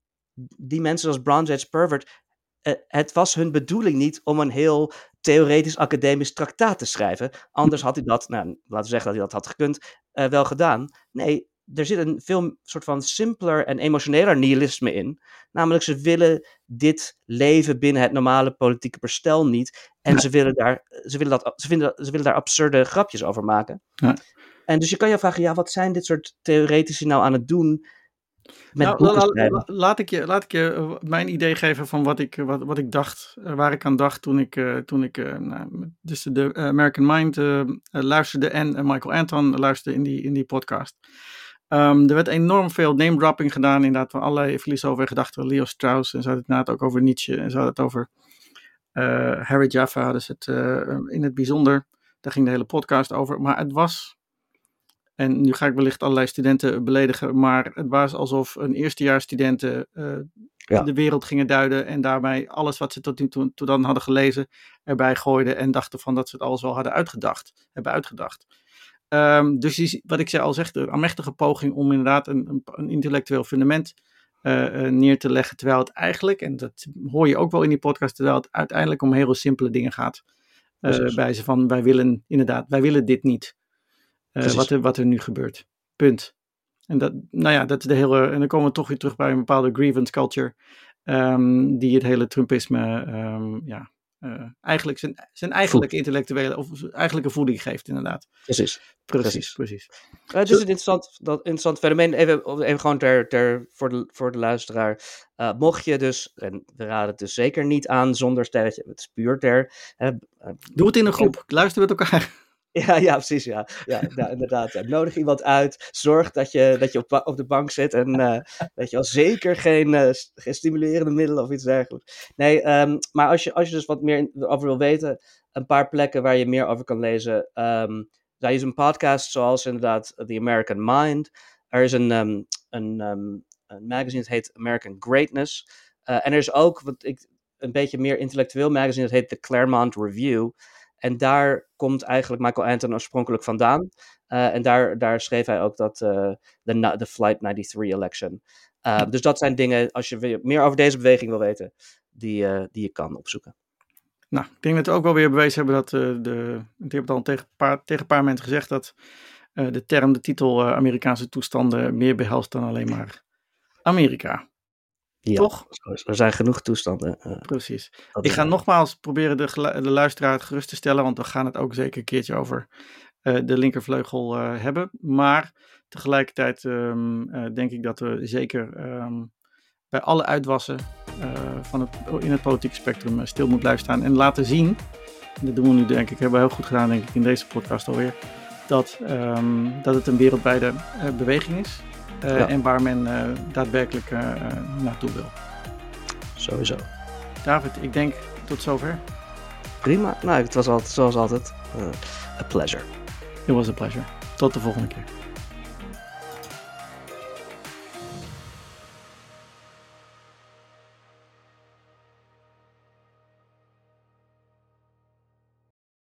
die mensen als Brown Pervert, uh, het was hun bedoeling niet om een heel theoretisch academisch traktaat te schrijven. Anders had hij dat, nou, laten we zeggen dat hij dat had gekund, uh, wel gedaan. Nee, er zit een veel soort van simpeler en emotioneler nihilisme in. Namelijk, ze willen dit leven binnen het normale politieke bestel niet. En ze, willen daar, ze, willen dat, ze, vinden, ze willen daar absurde grapjes over maken. Ja. En dus je kan je vragen, ja, wat zijn dit soort theoretici nou aan het doen? nou, la, laat, ik je, laat ik je eh, mijn idee geven van wat ik, wat, wat ik dacht, eh, waar ik aan dacht toen ik, uh, toen ik uh, nou, dus de American Mind luisterde en Michael Anton luisterde in die, in die podcast. Um, er werd enorm veel name dropping gedaan, inderdaad, van allerlei over gedachten. Leo Strauss en ze hadden het inderdaad ook over Nietzsche en ze hadden het over Harry Jaffa, dus het in het bijzonder. Daar ging de hele podcast over. Maar het was en nu ga ik wellicht allerlei studenten beledigen, maar het was alsof een eerstejaarsstudenten uh, de wereld gingen duiden en daarbij alles wat ze tot nu toe, dan hadden gelezen erbij gooiden en dachten van dat ze het alles wel hadden uitgedacht, hebben uitgedacht. Um, dus die, wat ik zei al zeg, een amechtige poging om inderdaad een, een, een intellectueel fundament uh, uh, neer te leggen, terwijl het eigenlijk, en dat hoor je ook wel in die podcast, terwijl het uiteindelijk om hele simpele dingen gaat. bij ze van, wij willen inderdaad, wij willen dit niet. Uh, wat, er, wat er nu gebeurt. Punt. En dat, nou ja, dat is de hele. En dan komen we toch weer terug bij een bepaalde grievance culture. Um, die het hele Trumpisme. Um, ja, uh, eigenlijk zijn, zijn eigenlijk intellectuele. of eigenlijke voeding geeft, inderdaad. Precies. Precies, precies. Uh, het is een interessant, dat interessant fenomeen. Even, even gewoon ter, ter, voor, de, voor de luisteraar. Uh, mocht je dus, en we raden het dus zeker niet aan zonder sterretje, het is puur ter. Doe het in een groep, luister met elkaar. Ja, ja, precies. Ja, ja nou, inderdaad. Nodig iemand uit. Zorg dat je, dat je op, op de bank zit. En uh, weet je wel, zeker geen, uh, geen stimulerende middelen of iets dergelijks. Nee, um, maar als je, als je dus wat meer over wil weten, een paar plekken waar je meer over kan lezen. Um, daar is een podcast zoals inderdaad The American Mind. Er is een, um, een, een magazine dat heet American Greatness. Uh, en er is ook wat ik, een beetje meer intellectueel magazine dat heet The Claremont Review. En daar komt eigenlijk Michael Anton oorspronkelijk vandaan. Uh, en daar, daar schreef hij ook dat uh, de, de Flight 93 election. Uh, dus dat zijn dingen, als je meer over deze beweging wil weten, die, die je kan opzoeken. Nou, ik denk dat we ook wel weer bewezen hebben dat de. Ik heb het al tegen een paar, tegen een paar mensen gezegd dat de term, de titel Amerikaanse toestanden meer behelst dan alleen maar Amerika. Ja, Toch? Er zijn genoeg toestanden. Uh, Precies. Ik ga nogmaals proberen de, de luisteraar gerust te stellen, want we gaan het ook zeker een keertje over uh, de linkervleugel uh, hebben. Maar tegelijkertijd um, denk ik dat we zeker um, bij alle uitwassen van het, in het politieke spectrum stil moeten blijven staan en laten zien. Dat doen we nu denk ik, hebben we heel goed gedaan denk ik in deze podcast alweer. Dat, um, dat het een wereldwijde beweging is. Uh, en waar men uh, daadwerkelijk uh, naartoe wil. Sowieso. David, ik denk tot zover. Prima. Nou, het was altijd, zoals altijd a pleasure. It was a pleasure. Tot de volgende keer.